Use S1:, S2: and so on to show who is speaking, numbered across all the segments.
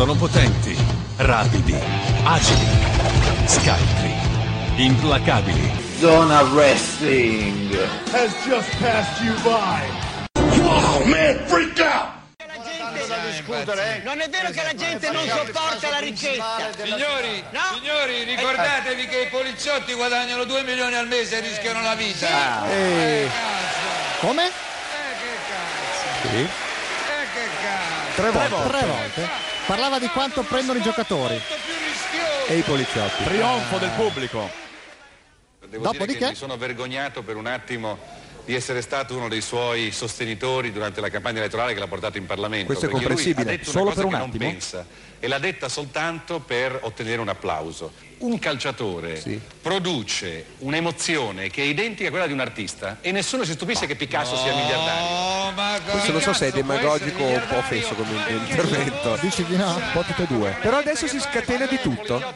S1: Sono potenti, rapidi, agili, scaltri, implacabili.
S2: Zona Wrestling.
S3: has just passed you by.
S4: Wow, man, freak out!
S5: Non è vero che la gente non sopporta la ricetta.
S6: Signori,
S5: No.
S6: signori, ricordatevi che i poliziotti guadagnano 2 milioni al mese e rischiano la vita.
S7: Eh,
S8: Come?
S6: Eh, che cazzo.
S7: sì.
S6: Eh, che cazzo.
S7: Tre volte.
S8: Tre volte. Parlava di quanto prendono i giocatori.
S7: E i poliziotti.
S9: Trionfo del pubblico.
S10: Devo
S8: Dopodiché?
S10: dire che mi sono vergognato per un attimo di essere stato uno dei suoi sostenitori durante la campagna elettorale che l'ha portato in Parlamento.
S7: Questo è
S10: perché lui
S7: comprensibile,
S10: ha detto
S7: solo
S10: una cosa
S7: per un
S10: che
S7: attimo.
S10: non pensa e l'ha detta soltanto per ottenere un applauso. Un calciatore
S7: Sì.
S10: produce un'emozione che è identica a quella di un artista e nessuno si stupisce che Picasso sia miliardario.
S6: Ma
S7: Questo non so se è demagogico o un po' offesso come intervento.
S8: Dici di no?
S7: Un po' tutte e due. Però adesso si scatena di tutto.
S5: Ho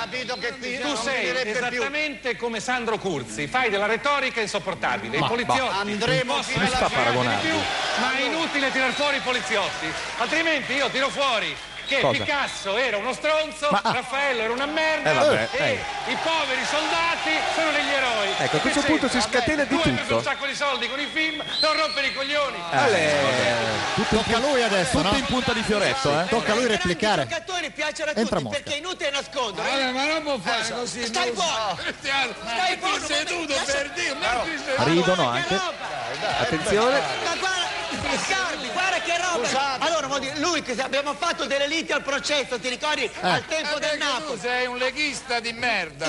S5: capito che qui
S10: Tu sei esattamente come Sandro Curzi, fai della retorica insopportabile. I poliziotti
S5: Andremo
S10: possono
S5: fino alla
S7: fine. paragonarli?
S10: di più, ma è inutile tirar fuori i poliziotti. Altrimenti io tiro fuori che
S7: Cosa?
S10: Picasso era uno stronzo,
S7: Ma-
S10: Raffaello era una merda
S7: Eh, vabbè,
S10: e
S7: eh.
S10: i poveri soldati sono degli eroi.
S7: Ecco, a questo punto si scatena di
S10: tu hai preso
S7: tutto.
S10: un sacco di soldi con i film, non rompere i coglioni.
S8: Tocca a lui adesso, no?
S9: Tutti in punta di fioretto, eh?
S8: Tocca a lui replicare.
S5: I giocatori piacciono a
S8: Entra
S5: tutti
S8: Mosca.
S5: perché è inutile nascondere.
S6: Vabbè, ma non può fare così.
S5: Stai buono.
S6: Stai
S5: Stai buono,
S6: seduto per Dio.
S7: Ridono anche.
S5: roba.
S7: Attenzione.
S5: Ma guarda, guarda che roba! Allora, vuol dire, lui che abbiamo fatto delle liti al processo, ti ricordi? Al tempo
S6: Vabbè,
S5: del
S6: tu
S5: Napoli.
S6: sei un leghista di merda.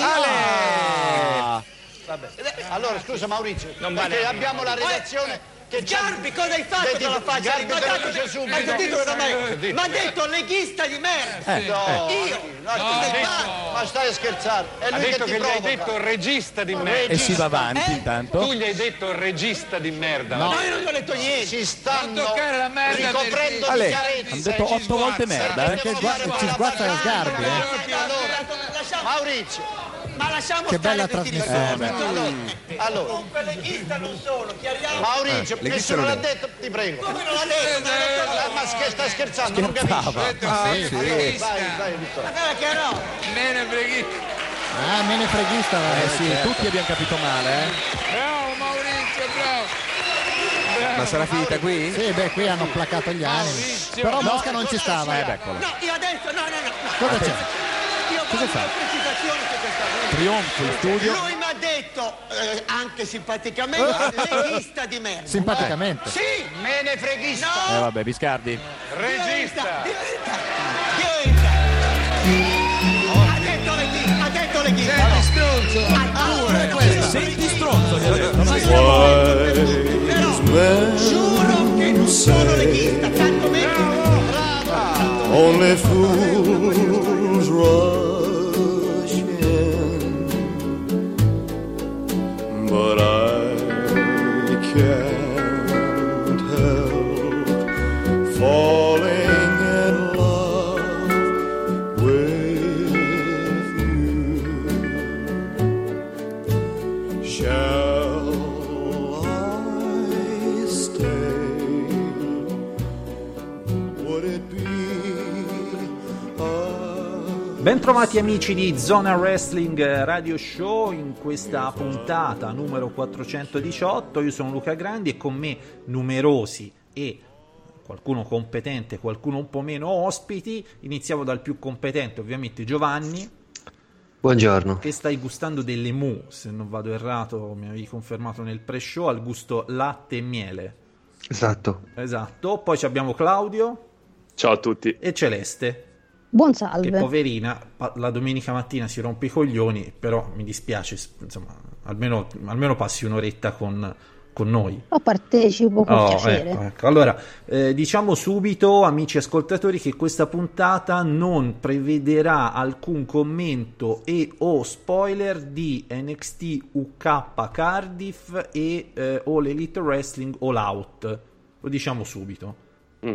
S2: Allora, scusa Maurizio,
S10: Non
S2: perché
S10: vale.
S2: abbiamo la redazione che
S5: Scarpi, cosa hai fatto
S2: Vedi,
S5: con la faccia?
S2: Sgarbi
S5: Hai
S2: te lo
S5: guardato-
S2: dice subito.
S5: Hai sentito da me? Ma ha detto leghista di merda!
S2: No,
S5: Io?
S2: no,
S5: Ma
S2: stai-
S5: sei pazzo?
S2: ma stai a scherzare? È
S10: Ha
S2: lui
S10: detto
S2: che
S10: che gli hai detto regista di merda.
S7: E si va avanti
S5: Eh?
S7: intanto.
S10: Tu gli hai detto regista di merda.
S8: No.
S5: No, io non gli ho detto niente!
S2: Si stanno ricoprendo di chiarezza.
S7: hanno detto otto volte merda, eh?
S8: Perché ci sguazza eh?
S5: Lasciamo-
S2: Maurizio,
S5: Ma lasciamo
S8: Che
S5: stare
S8: bella trasmissione.
S5: discorsi.
S2: allora, allora,
S5: Comunque leghista non sono, chiariamo.
S2: Maurizio,
S7: Eh,
S2: nessuno
S7: non
S2: l'ha detto, ti prego.
S5: Come non l'ha detto? Ma l'ha detto
S2: Ah, Ma scher- stai scherzando, non capisci?
S7: Scherzava.
S6: Ah, sì.
S2: Vai, vai, Vittorio.
S5: Ma che roba!
S6: Mene breghista.
S8: Ah, me ne freghista.
S7: Eh sì, tutti abbiamo capito male, eh?
S6: Bravo Maurizio, bravo.
S7: Ma sarà finita qui?
S8: Sì, beh, qui hanno placato gli animi.
S6: Maurizio.
S8: Però Mosca non ci stava.
S7: Eh,
S8: eh.
S7: beccolo.
S5: No, io adesso, no, no, no. no.
S8: Cosa c'è? Cosa fa?
S7: Trionfo in studio.
S5: Lui mi ha detto, eh, anche simpaticamente, leghista di merda.
S8: Simpaticamente.
S5: Sì! Me ne freghista!
S7: Eh
S5: No!
S7: vabbè, Biscardi.
S10: Regista.
S5: Diventa! Diventa! Ha detto leghista! Ha detto leghista!
S6: Senti stronzo.
S5: Allora, questo.
S9: Senti stronzo, gli ha detto.
S5: Però, giuro che non sono leghista, tanto meno.
S4: Only fools rush but I
S11: Bentrovati amici di Zona Wrestling Radio Show in questa puntata numero 418. Io sono Luca Grandi e con me numerosi e qualcuno competente, qualcuno un po' meno ospiti. Iniziamo dal più competente, ovviamente Giovanni,
S12: Buongiorno.
S11: che stai gustando delle mu, se non vado errato, mi avevi confermato nel pre-show, al gusto latte e miele.
S12: Esatto.
S11: Esatto. Poi ci abbiamo Claudio
S12: Ciao a tutti.
S11: e Celeste.
S13: Buon
S11: che
S13: salve.
S11: poverina pa- la domenica mattina si rompe i coglioni, però mi dispiace, insomma, almeno, almeno passi un'oretta con, con noi.
S13: Ho partecipo con
S11: Oh,
S13: piacere.
S11: ecco, ecco. Allora, eh, diciamo subito, amici ascoltatori, che questa puntata non prevederà alcun commento e o spoiler di NXT UK Cardiff e eh, All Elite Wrestling All Out. Lo diciamo subito.
S12: Mm.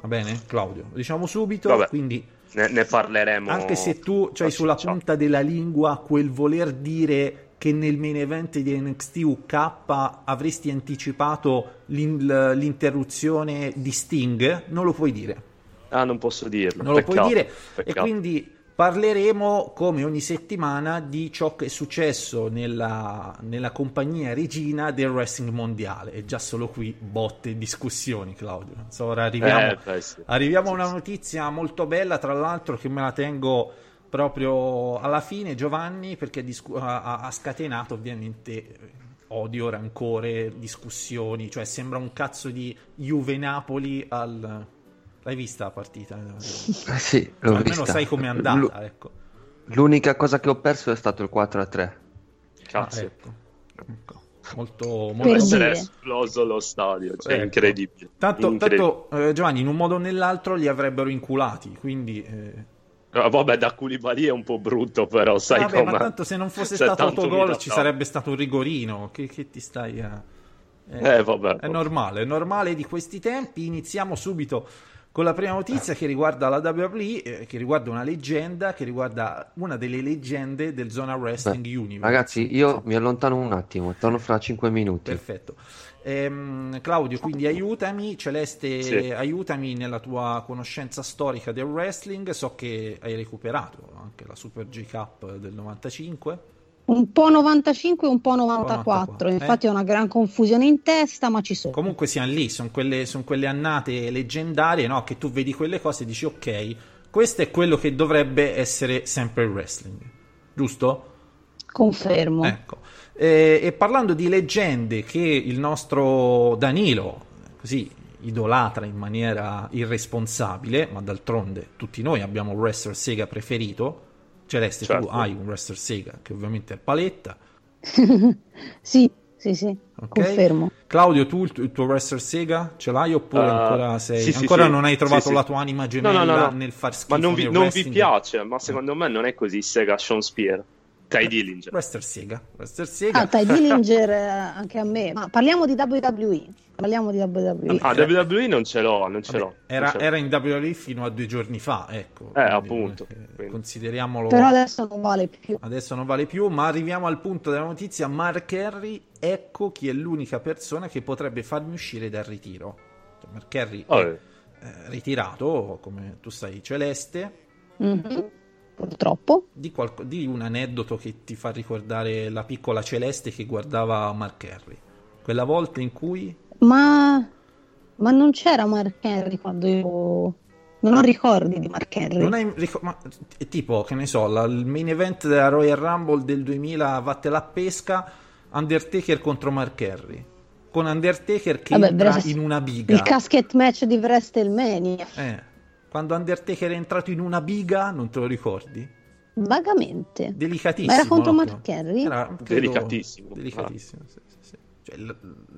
S11: Va bene, Claudio? Lo diciamo subito,
S12: Vabbè.
S11: quindi
S12: Ne, ne parleremo.
S11: anche se tu c'hai sulla
S12: Ciao.
S11: punta della lingua quel voler dire che nel main event di NXT UK avresti anticipato l'in- l'interruzione di Sting, non lo puoi dire.
S12: Ah, non posso dirlo.
S11: non lo
S12: Peccato,
S11: puoi dire. E
S12: peccato.
S11: quindi parleremo, come ogni settimana, di ciò che è successo nella, nella compagnia regina del wrestling mondiale. E già solo qui botte e discussioni, Claudio. Non so, ora arriviamo,
S12: Eh, sì.
S11: arriviamo a una notizia molto bella, tra l'altro, che me la tengo proprio alla fine, Giovanni, perché discu- ha, ha- scatenato ovviamente odio, rancore, discussioni, cioè sembra un cazzo di Juve-Napoli al... L'hai vista la partita?
S13: Eh sì, l'ho
S11: Almeno
S13: vista.
S11: sai com'è andata,
S13: L'u-
S11: ecco.
S13: L'unica cosa che ho perso è stato il 4 a 3.
S12: Cazzo.
S11: Ah, ecco. Ecco. Molto, molto...
S12: Essere
S14: dire.
S12: esploso lo stadio, cioè
S11: Ecco.
S12: incredibile.
S11: Tanto,
S12: Incredibile.
S11: tanto, eh, Giovanni, in un modo o nell'altro li avrebbero inculati, quindi... eh,
S12: Ah, vabbè, da Koulibaly è un po' brutto, però sai
S11: Vabbè,
S12: com'è.
S11: ma tanto se non fosse stato autogol ci sarebbe stato un rigorino. Che, che ti stai a...
S12: Eh, vabbè.
S11: È normale, è normale di questi tempi. Iniziamo subito con la prima notizia che riguarda la WWE, eh, che riguarda una leggenda, che riguarda una delle leggende del Zona Wrestling
S13: Beh,
S11: Universe.
S13: Ragazzi, io mi allontano un attimo, torno fra 5 minuti.
S11: Perfetto. Ehm, Claudio, quindi aiutami, Celeste,
S12: Sì.
S11: aiutami nella tua conoscenza storica del wrestling. So che hai recuperato anche la Super G Cup del 95.
S14: Un po' 95 e un po' 94.
S11: 94, eh?
S14: Infatti ho una gran confusione in testa, ma ci sono.
S11: Comunque siamo lì, sono quelle, son quelle annate leggendarie, no? Che tu vedi quelle cose e dici, ok, questo è quello che dovrebbe essere sempre il wrestling, giusto?
S14: Confermo.
S11: Ecco. E, e parlando di leggende che il nostro Danilo, così, idolatra in maniera irresponsabile, ma d'altronde tutti noi abbiamo un wrestler Sega preferito. Celeste,
S12: Certo.
S11: tu hai un wrestler Sega che ovviamente è Paletta.
S14: sì, sì, sì,
S11: ok?
S14: confermo.
S11: Claudio, tu il, tu- il tuo wrestler Sega ce l'hai oppure
S12: Uh,
S11: ancora sei
S12: sì,
S11: ancora
S12: sì.
S11: non hai trovato
S12: Sì, sì.
S11: la tua anima gemella
S12: no, no, no.
S11: nel far schifo
S12: Ma non vi, non vi piace, ma secondo me non è così Sega Sean Spear. Ty Dillinger.
S11: Wrestler Sega, wrestler Sega.
S14: Ah, Ty Dillinger eh, anche a me. Ma parliamo di WWE. Parliamo di WWE.
S12: Ah, WWE non ce l'ho, non ce
S11: Vabbè,
S12: l'ho.
S11: era,
S12: ce l'ho.
S11: era in WWE fino a due giorni fa, ecco.
S12: Eh,
S11: quindi,
S12: appunto,
S11: eh,
S12: quindi.
S11: Consideriamolo.
S14: Però adesso non vale più.
S11: Adesso non vale più, ma arriviamo al punto della notizia. Mark Henry, ecco chi è l'unica persona che potrebbe farmi uscire dal ritiro. Cioè, Mark Henry
S12: Oh,
S11: è
S12: eh.
S11: ritirato, come tu sai, celeste.
S14: Mhm. Purtroppo.
S11: Di, qualco- di un aneddoto che ti fa ricordare la piccola celeste che guardava Mark Henry. Quella volta in cui
S14: Ma, ma non c'era Mark Henry quando io... Non ho ricordi di Mark Henry.
S11: Non hai ricor- ma, tipo, che ne so, la- il main event della Royal Rumble del 2000 vattela a pesca, Undertaker contro Mark Henry. Con Undertaker che
S14: Vabbè,
S11: entra
S14: Bres-
S11: in una biga.
S14: Il casket match di WrestleMania.
S11: Eh, quando Undertaker è entrato in una biga, non te lo ricordi?
S14: Vagamente.
S11: Delicatissimo.
S14: Ma era contro
S11: no?
S14: Mark Henry?
S11: Era, credo,
S12: Delicatissimo.
S11: Delicatissimo, sì, sì, sì. Cioè, l-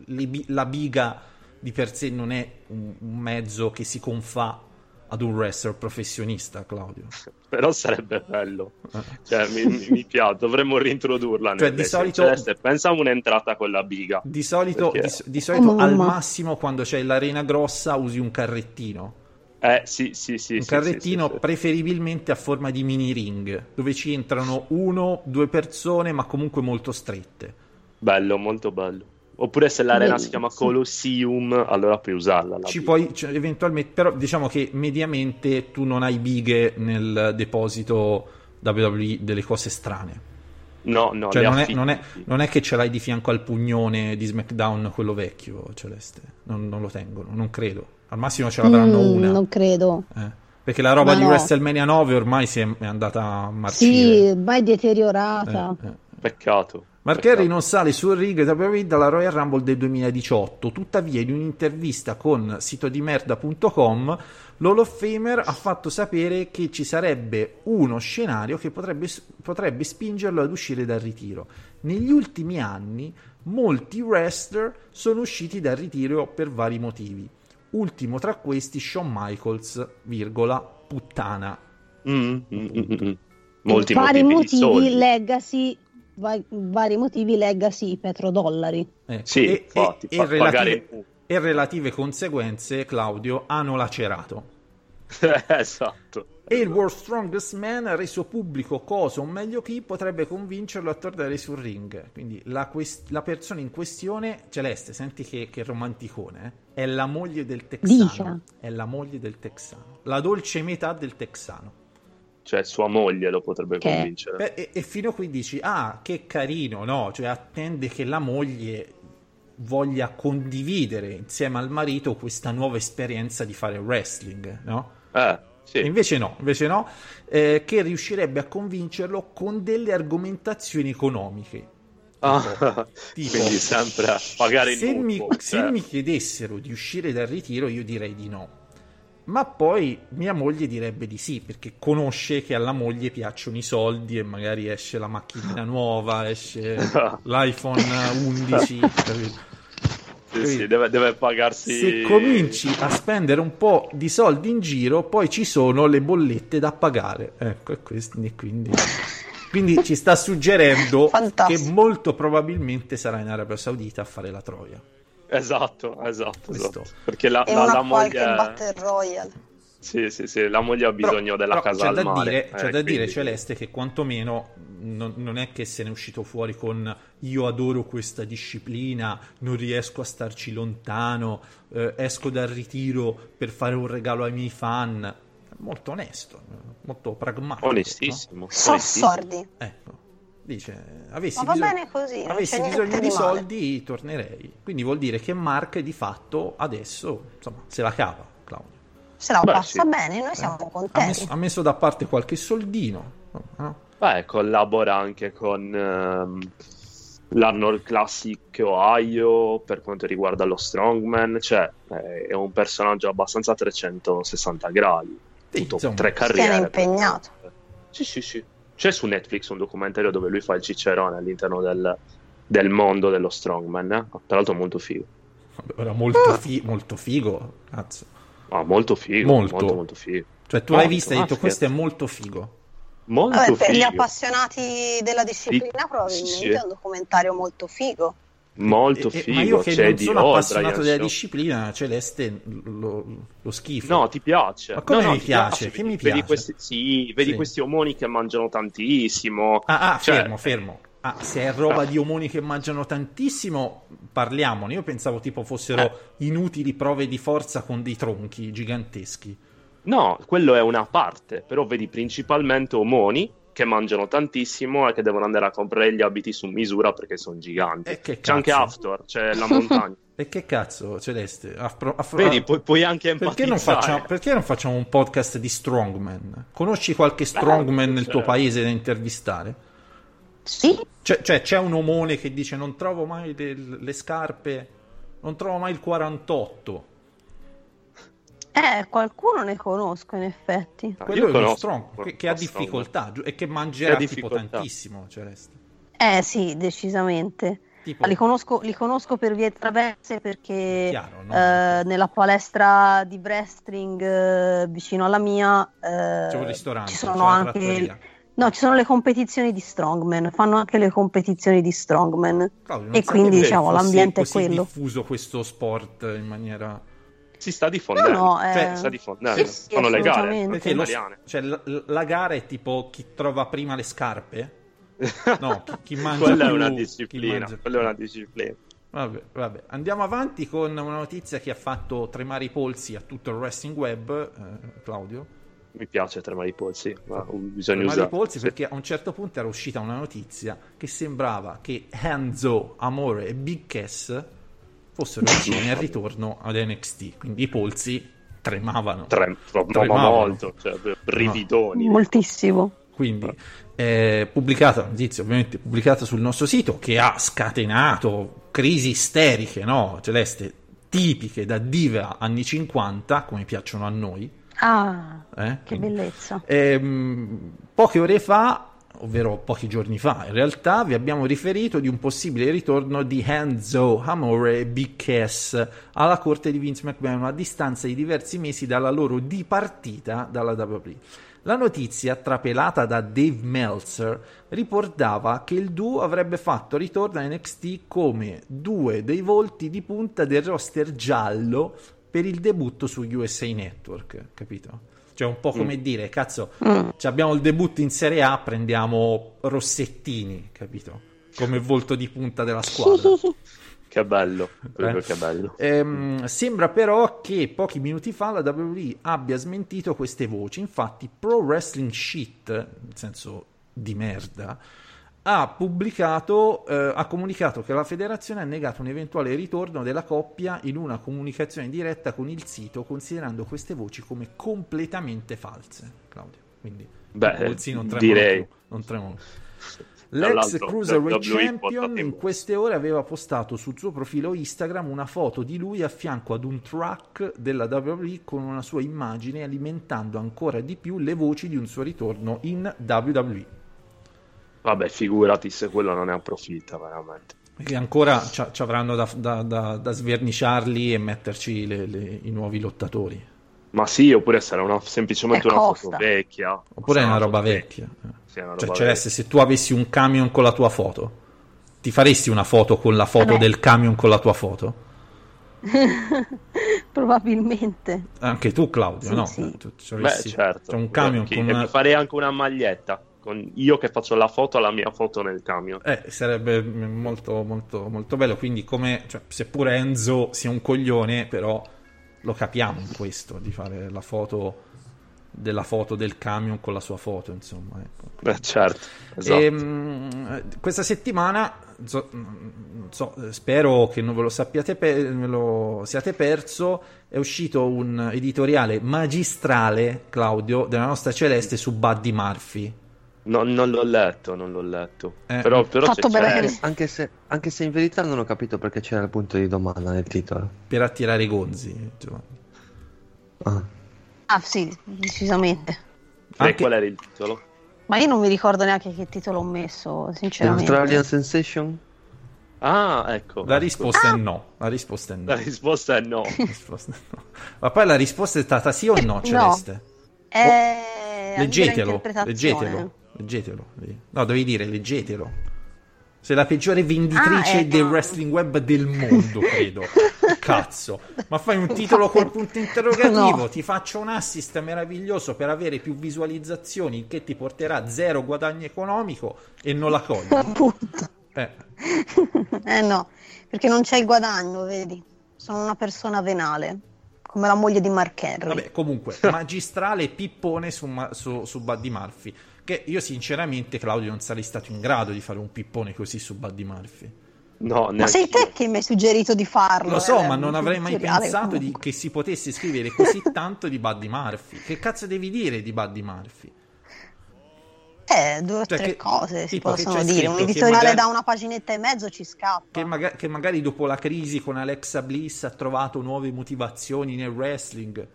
S11: le la biga di per sé non è un, un mezzo che si confà ad un wrestler professionista, Claudio.
S12: Però sarebbe bello.
S11: Eh.
S12: Cioè, mi, mi- mi piace, dovremmo reintrodurla.
S11: Cioè,
S12: nel
S11: di solito-
S12: Celeste, pensa a un'entrata con la biga.
S11: Di solito,
S12: Perché-
S11: di, di solito
S14: Oh,
S11: al massimo quando c'è l'arena grossa usi un carrettino.
S12: Eh, sì, sì, sì.
S11: un
S12: sì,
S11: carrettino
S12: sì, sì, sì.
S11: preferibilmente a forma di mini ring, dove ci entrano uno, due persone, ma comunque molto strette.
S12: Bello, molto bello. Oppure se l'arena
S14: Bellissimo.
S12: si chiama Colosseum, allora puoi usarla. la
S11: Ci puoi, cioè, eventualmente, però diciamo che mediamente tu non hai bighe nel deposito WWE delle cose strane.
S12: No, no,
S11: Cioè, non è, non, è, non è che ce l'hai di fianco al pugnone di SmackDown, quello vecchio, Celeste. Non, non lo tengono, non credo. Al massimo ce l'avranno
S14: Mm,
S11: una.
S14: Non credo.
S11: Eh, Perché la roba
S14: Ma
S11: di
S14: no.
S11: WrestleMania 9 ormai si è, è andata a marcire.
S14: Sì, mai deteriorata.
S11: Eh, eh.
S12: Peccato.
S11: Henry non sale sul rig WWE dalla Royal Rumble del 2018, tuttavia in un'intervista con sitodimerda.com l'Hall of Famer ha fatto sapere che ci sarebbe uno scenario che potrebbe, potrebbe spingerlo ad uscire dal ritiro. Negli ultimi anni molti wrestler sono usciti dal ritiro per vari motivi. Ultimo tra questi Shawn Michaels, virgola, puttana.
S12: Mm, mm, mm, mm. Molti
S14: vari
S12: motivi,
S14: motivi, legacy, va- vari motivi legacy petrodollari.
S11: Ecco,
S12: Sì,
S11: e,
S12: infatti,
S11: e-
S12: fa-
S11: e relative,
S12: pagare
S11: e relative conseguenze, Claudio, hanno lacerato.
S12: esatto.
S11: E il World Strongest Man ha reso pubblico cosa o meglio chi potrebbe convincerlo a tornare sul ring. Quindi la, quest- la persona in questione, Celeste, senti che, che romanticone, eh? è la moglie del texano.
S14: Dica.
S11: È la moglie del texano. La dolce metà del texano.
S12: Cioè, sua moglie lo potrebbe
S14: Che-
S12: convincere.
S11: Beh, e, e fino a qui dici, ah, che carino, no? Cioè attende che la moglie voglia condividere insieme al marito questa nuova esperienza di fare wrestling, no?
S12: Eh, sì.
S11: Invece no, invece no, eh, che riuscirebbe a convincerlo con delle argomentazioni economiche.
S12: Ah,
S11: tipo,
S12: quindi sempre a pagare il
S11: se mi,
S12: mutuo,
S11: se
S12: cioè.
S11: mi chiedessero di uscire dal ritiro, io direi di no. Ma poi mia moglie direbbe di sì, perché conosce che alla moglie piacciono i soldi e magari esce la macchinina nuova, esce l'iPhone 11. capito?
S12: Sì, sì, deve, deve pagarsi...
S11: Se cominci a spendere un po' di soldi in giro, poi ci sono le bollette da pagare. Ecco, e quindi, quindi, quindi ci sta suggerendo che molto probabilmente sarà in Arabia Saudita a fare la troia.
S12: Esatto, esatto, esatto. Perché la,
S14: E
S12: la- la moglie...
S14: Battle Royale.
S12: Sì, sì, sì, la moglie ha bisogno della
S11: Però
S12: casa
S11: c'è
S12: al
S11: da
S12: mare.
S11: dire,
S12: eh,
S11: c'è da dire,
S12: quindi-
S11: Celeste, che quantomeno non, non è che se ne è uscito fuori con io adoro questa disciplina, non riesco a starci lontano, eh, esco dal ritiro per fare un regalo ai miei fan. È Molto onesto, molto pragmatico.
S12: Onestissimo.
S11: no?
S14: So sordi.
S11: Ecco. Dice, avessi,
S14: Ma va
S11: bisogno,
S14: bene così,
S11: avessi bisogno di
S14: di male.
S11: soldi, tornerei. Quindi vuol dire che Mark di fatto adesso insomma, se la cava, Claudio.
S14: Se la
S12: Beh,
S14: passa
S12: sì.
S14: bene, noi siamo
S11: Ha
S14: contenti.
S11: messo, ha messo da parte qualche soldino. no?
S12: Beh, collabora anche con ehm, l'Arnold Classic Ohio per quanto riguarda lo Strongman, cioè eh, è un personaggio abbastanza a 360 gradi, tutto
S11: insomma.
S12: tre carriere.
S14: impegnato.
S12: Sì, sì, sì. C'è su Netflix un documentario dove lui fa il cicerone all'interno del, del mondo dello Strongman, eh? tra l'altro molto figo.
S11: Era molto, fi- molto figo, cazzo.
S12: Ah, molto figo,
S11: Molto.
S12: molto, molto, figo.
S11: Cioè, tu l'hai
S12: Molto,
S11: vista e hai
S12: ah,
S11: detto questo è molto figo.
S12: Molto
S14: Vabbè, per gli
S12: figo.
S14: appassionati della disciplina,
S12: Sì,
S14: probabilmente
S12: sì.
S14: è un documentario molto figo.
S12: Molto
S11: E- e-
S12: figo.
S11: ma io che
S12: c'è
S11: non sono appassionato della disciplina, Celeste lo, lo schifo.
S12: No, ti piace.
S11: Ma come
S12: No, no,
S11: mi
S12: ti
S11: piace? Che
S12: Vedi-
S11: mi
S12: Vedi
S11: piace?
S12: questi, sì, vedi
S11: Sì.
S12: questi omoni che mangiano tantissimo.
S11: Ah, ah,
S12: Cioè,
S11: fermo, fermo. Ah, se è roba di omoni che mangiano tantissimo, parliamone. Io pensavo tipo fossero
S12: Eh.
S11: inutili prove di forza con dei tronchi giganteschi.
S12: No, quello è una parte, però vedi principalmente omoni che mangiano tantissimo e che devono andare a comprare gli abiti su misura perché sono giganti.
S11: E che
S12: C'è anche? After, c'è la montagna.
S11: E che cazzo, Celeste? Affro- affro-
S12: Vedi, puoi, puoi anche
S11: perché, non facciamo, perché non facciamo un podcast di strongman? Conosci qualche strongman nel
S12: cioè-
S11: tuo paese da intervistare?
S14: Sì,
S11: Cioè, cioè, c'è un omone che dice non trovo mai le, le scarpe, non trovo mai il 48.
S14: Eh, qualcuno ne conosco in effetti.
S11: Quello
S12: io
S11: è uno strong che, che ha difficoltà e che mangerà
S12: Che
S11: tipo tantissimo, Celeste.
S14: Eh sì, decisamente.
S11: Tipo,
S14: Li conosco, li conosco per vie traverse perché
S11: Chiaro, no?
S14: eh, nella palestra di wrestling eh, vicino alla mia eh,
S11: c'è un ristorante,
S14: ci sono anche
S11: trattoria.
S14: no, ci sono le competizioni di strongman, fanno anche le competizioni di strongman
S11: Claudio,
S14: e quindi diciamo l'ambiente è quello.
S11: diffuso questo sport in maniera...
S12: Si sta diffondendo.
S14: No, no, eh,
S12: Cioè, sta diffondendo.
S14: sì, sì,
S12: Fanno le gare
S11: Perché lo-
S12: italiane.
S11: cioè, la, la gara è tipo chi trova prima le scarpe? No, chi, chi mangia
S12: Quella è
S11: più,
S12: una
S11: chi
S12: disciplina.
S11: mangia-
S12: Quella è una disciplina.
S11: Vabbè, vabbè. Andiamo avanti con una notizia che ha fatto tremare i polsi a tutto il wrestling web, eh, Claudio.
S12: Mi piace tremare i polsi, ma bisogna
S11: Tremare i
S12: usare.
S11: polsi
S12: sì.
S11: perché a un certo punto era uscita una notizia che sembrava che Hanzo, Amore e Big Cass fossero vicini al ritorno ad NXT, quindi i polsi tremavano.
S12: Trem- proprio
S11: Tremavano.
S12: molto, cioè, brividoni.
S14: Moltissimo.
S11: Quindi è pubblicata, notizia ovviamente pubblicata sul nostro sito che ha scatenato crisi isteriche, no? Celeste, tipiche da diva anni 50, come piacciono a noi.
S14: Ah,
S11: eh?
S14: che
S11: Quindi-
S14: bellezza.
S11: Ehm, poche ore fa, ovvero pochi giorni fa, in realtà vi abbiamo riferito di un possibile ritorno di Hanzo, Amore e Big Cass alla corte di Vince McMahon a distanza di diversi mesi dalla loro dipartita dalla WWE. La notizia, trapelata da Dave Meltzer, riportava che il duo avrebbe fatto ritorno a NXT come due dei volti di punta del roster giallo per il debutto su USA Network, capito? Cioè un po' come
S14: Mm.
S11: dire, cazzo,
S14: Mm.
S11: abbiamo il debutto in Serie A, prendiamo Rossettini, capito? Come volto di punta della squadra.
S12: Che bello, proprio che bello.
S11: Ehm, sembra però che pochi minuti fa la WWE abbia smentito queste voci. Infatti, Pro Wrestling Shit, nel senso di merda, ha pubblicato, eh, ha comunicato che la federazione ha negato un eventuale ritorno della coppia in una comunicazione diretta con il sito, considerando queste voci come completamente false. Claudio, quindi
S12: Beh,
S11: polsi non tremano
S12: direi.
S11: più, non tremano L'ex Cruiserweight Champion in queste ore aveva postato sul suo profilo Instagram una foto di lui a fianco ad un track della WWE con una sua immagine alimentando ancora di più le voci di un suo ritorno in WWE.
S12: Vabbè, figurati se quello non ne approfitta veramente.
S11: Perché ancora ci avranno da, da- da- da sverniciarli e metterci le- le- i nuovi lottatori.
S12: Ma sì, oppure sarà una- semplicemente
S14: Eh,
S12: una foto vecchia.
S11: Oppure è una roba
S12: foto
S11: vecchia.
S12: Sì, una
S11: Cioè,
S12: roba
S11: Celeste, se tu avessi un camion con la tua foto, ti faresti una foto con la foto
S14: beh.
S11: del camion con la tua foto?
S14: Probabilmente.
S11: Anche tu, Claudio,
S14: Sì,
S11: no?
S14: sì.
S11: Tu
S12: Beh, certo.
S11: c'è un camion
S12: Chi-
S11: con
S12: e
S11: una...
S12: mi farei anche una maglietta. Con io che faccio la foto alla mia foto nel camion.
S11: Eh, sarebbe molto, molto, molto bello. Quindi, come, cioè, seppure Enzo sia un coglione, però lo capiamo in questo di fare la foto della foto del camion con la sua foto, insomma. Ecco.
S12: Eh, certo, esatto.
S11: Ehm, questa settimana, so- non so, spero che non ve lo sappiate, pe- ve lo siate perso. È uscito un editoriale magistrale, Claudio, della nostra Celeste su Buddy Murphy.
S12: No, non l'ho letto, non l'ho letto.
S11: Eh,
S12: però però
S14: Fatto
S12: c'è,
S14: bene
S13: Anche se, anche se in verità non ho capito perché c'era il punto di domanda nel titolo.
S11: per attirare Gonzi. Giovanni.
S13: Ah.
S14: Ah sì, decisamente.
S12: E
S11: Anche-
S12: qual era il titolo?
S14: Ma io non mi ricordo neanche che titolo ho messo, sinceramente.
S13: Australian Sensation?
S12: Ah, ecco.
S11: La risposta è no. La risposta è no.
S12: La risposta è no.
S11: Risposta è no. Ma poi la risposta è stata sì o no, Celeste?
S14: È a libera
S11: Leggetelo, leggetelo, leggetelo. No, devi dire leggetelo. Sei la peggiore venditrice
S14: Ah, eh,
S11: del wrestling web del mondo, credo. Cazzo, ma fai un titolo col punto interrogativo,
S14: No.
S11: ti faccio un assist meraviglioso per avere più visualizzazioni, che ti porterà zero guadagno economico e non la cogli.
S14: Appunto.
S11: Eh,
S14: Eh no, perché non c'è il guadagno, vedi? Sono una persona venale, come la moglie di Mark Henry.
S11: Vabbè, comunque, magistrale pippone su, su, su Buddy Murphy. Che io, sinceramente, Claudio, non sarei stato in grado di fare un pippone così su Buddy Murphy.
S12: No,
S14: Ma sei te che mi hai suggerito di farlo.
S11: Lo so,
S14: eh,
S11: ma non avrei mai pensato di- che si potesse scrivere così tanto di Buddy Murphy. Che cazzo devi dire di Buddy Murphy?
S14: Eh, due o
S11: Cioè,
S14: tre
S11: che-
S14: cose si possono dire. Un editoriale
S11: magari-
S14: da una paginetta e mezzo ci scappa.
S11: Che, maga- che magari dopo la crisi con Alexa Bliss ha trovato nuove motivazioni nel wrestling.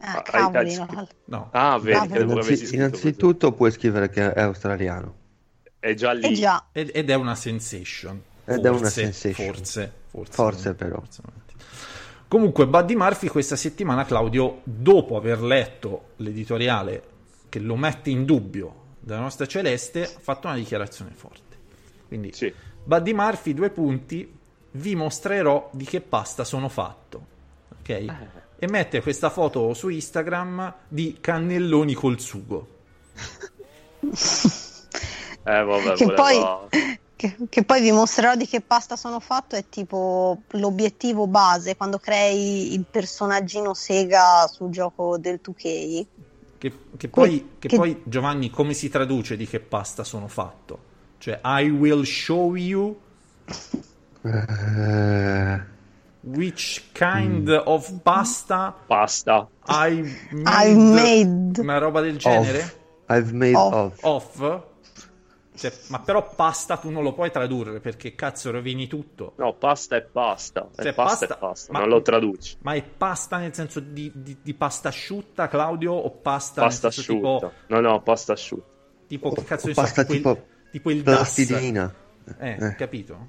S14: Ah, cavoli, no.
S11: No.
S12: Ah, vedi
S14: Ah,
S13: Innanzi- innanzitutto puoi scrivere che è australiano.
S12: così. È già lì.
S14: Eh già,
S11: Ed, ed è una sensation.
S13: Ed è una
S11: Forse,
S13: sensation.
S11: Forse, forse.
S13: Forse però.
S11: forse Comunque, Buddy Murphy questa settimana, Claudio, dopo aver letto l'editoriale che lo mette in dubbio della nostra Celeste, ha fatto una dichiarazione forte. Quindi,
S12: Sì.
S11: Buddy Murphy, due punti, vi mostrerò di che pasta sono fatto. Ok?
S12: Eh.
S11: E mette questa foto su Instagram di cannelloni col sugo.
S12: Eh, vabbè,
S14: che poi, che, che poi vi mostrerò di che pasta sono fatto. È tipo l'obiettivo base quando crei il personaggino Sega sul gioco del 2K.
S11: Che, che poi, che
S14: che-
S11: poi, Giovanni, come si traduce di che pasta sono fatto? Cioè, I will show you
S13: Eh,
S11: which kind
S13: Mm.
S11: of pasta
S12: Pasta.
S11: I
S14: I've made
S11: Una roba del genere?
S13: off. I've made
S14: Off.
S13: off.
S11: Off? Cioè, ma però pasta tu non lo puoi tradurre perché cazzo rovini tutto.
S12: No, pasta è pasta. È
S11: Cioè,
S12: pasta,
S11: pasta-
S12: è pasta.
S11: ma-
S12: Non lo traduci.
S11: Ma è pasta nel senso di, di- di pasta asciutta, Claudio? O pasta,
S12: Pasta
S11: nel senso
S12: asciutta.
S11: tipo,
S12: No, no, pasta asciutta.
S11: tipo che cazzo
S13: O
S11: ne so,
S13: pasta
S11: tipo, il-
S13: tipo
S11: tipo il DAS?
S13: plastilina.
S11: Eh,
S13: Eh.
S11: capito?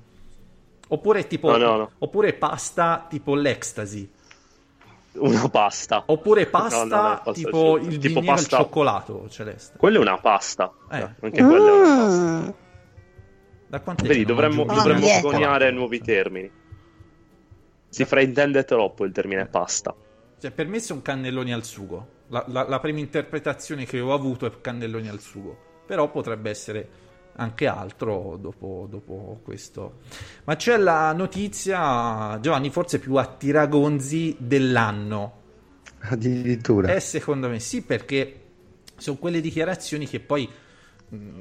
S11: Oppure tipo
S12: No, no, no.
S11: oppure pasta tipo l'ecstasy.
S12: Una pasta.
S11: Oppure pasta
S12: pasta
S11: tipo il
S12: Tipo
S11: al cioccolato celeste.
S12: Quella è una pasta.
S11: Eh.
S12: Anche quella è una pasta.
S11: Da quant'è
S12: Vedi, dovremmo, dovremmo
S14: dieta.
S12: coniare nuovi termini. Si fraintende troppo il termine pasta.
S11: Cioè, per me sono cannelloni al sugo. La, la- la prima interpretazione che ho avuto è cannelloni al sugo, però potrebbe essere anche altro dopo, dopo questo. Ma c'è la notizia, Giovanni, forse più attiragonzi dell'anno.
S13: Addirittura.
S11: Eh, secondo me sì, perché sono quelle dichiarazioni che poi, mh,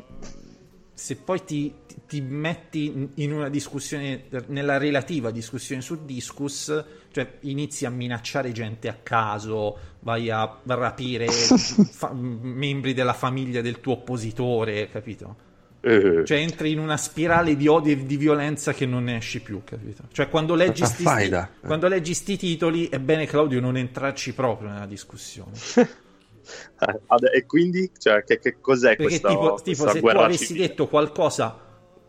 S11: se poi ti, ti- ti metti in- in una discussione, nella relativa discussione su Discus, cioè inizi a minacciare gente a caso, vai a rapire fa- membri della famiglia del tuo oppositore, capito?
S12: Eh,
S11: Cioè entri in una spirale di odio e di violenza che non ne esci più, capito? Cioè quando leggi,
S13: Una
S11: sti,
S13: faida.
S11: quando leggi sti titoli è bene Claudio non entrarci proprio nella discussione.
S12: eh, ade- e quindi, cioè, che, che cos'è
S11: Perché
S12: questa,
S11: tipo, tipo
S12: questa
S11: se tu avessi
S12: civile?
S11: detto qualcosa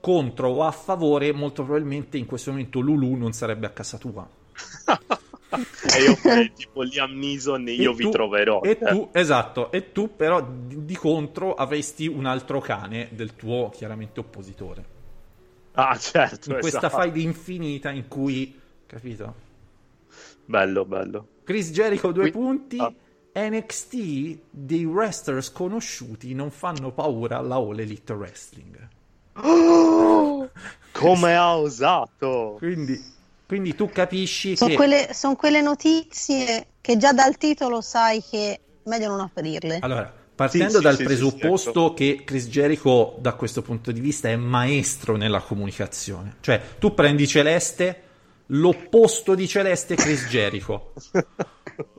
S11: contro o a favore, molto probabilmente in questo momento Lulu non sarebbe a casa tua.
S12: E io farei tipo Liam Neeson e io
S11: E
S12: vi
S11: tu-
S12: troverò.
S11: E tu, esatto, e tu però di, di contro avresti un altro cane del tuo chiaramente oppositore.
S12: Ah, certo.
S11: In questa
S12: esatto.
S11: fight infinita in cui, capito?
S12: Bello, bello.
S11: Chris Jericho due punti.
S12: ah.
S11: NXT dei wrestler sconosciuti non fanno paura alla All Elite Wrestling.
S12: Come ha osato?
S11: Quindi, quindi tu capisci
S14: Sono
S11: che
S14: quelle, son quelle notizie che già dal titolo sai che è meglio non aprirle.
S11: Allora, partendo
S12: Sì, sì,
S11: dal
S12: sì, sì,
S11: presupposto
S12: sì,
S11: che Chris Jericho da questo punto di vista è maestro nella comunicazione, cioè tu prendi Celeste, l'opposto di Celeste è Chris Jericho.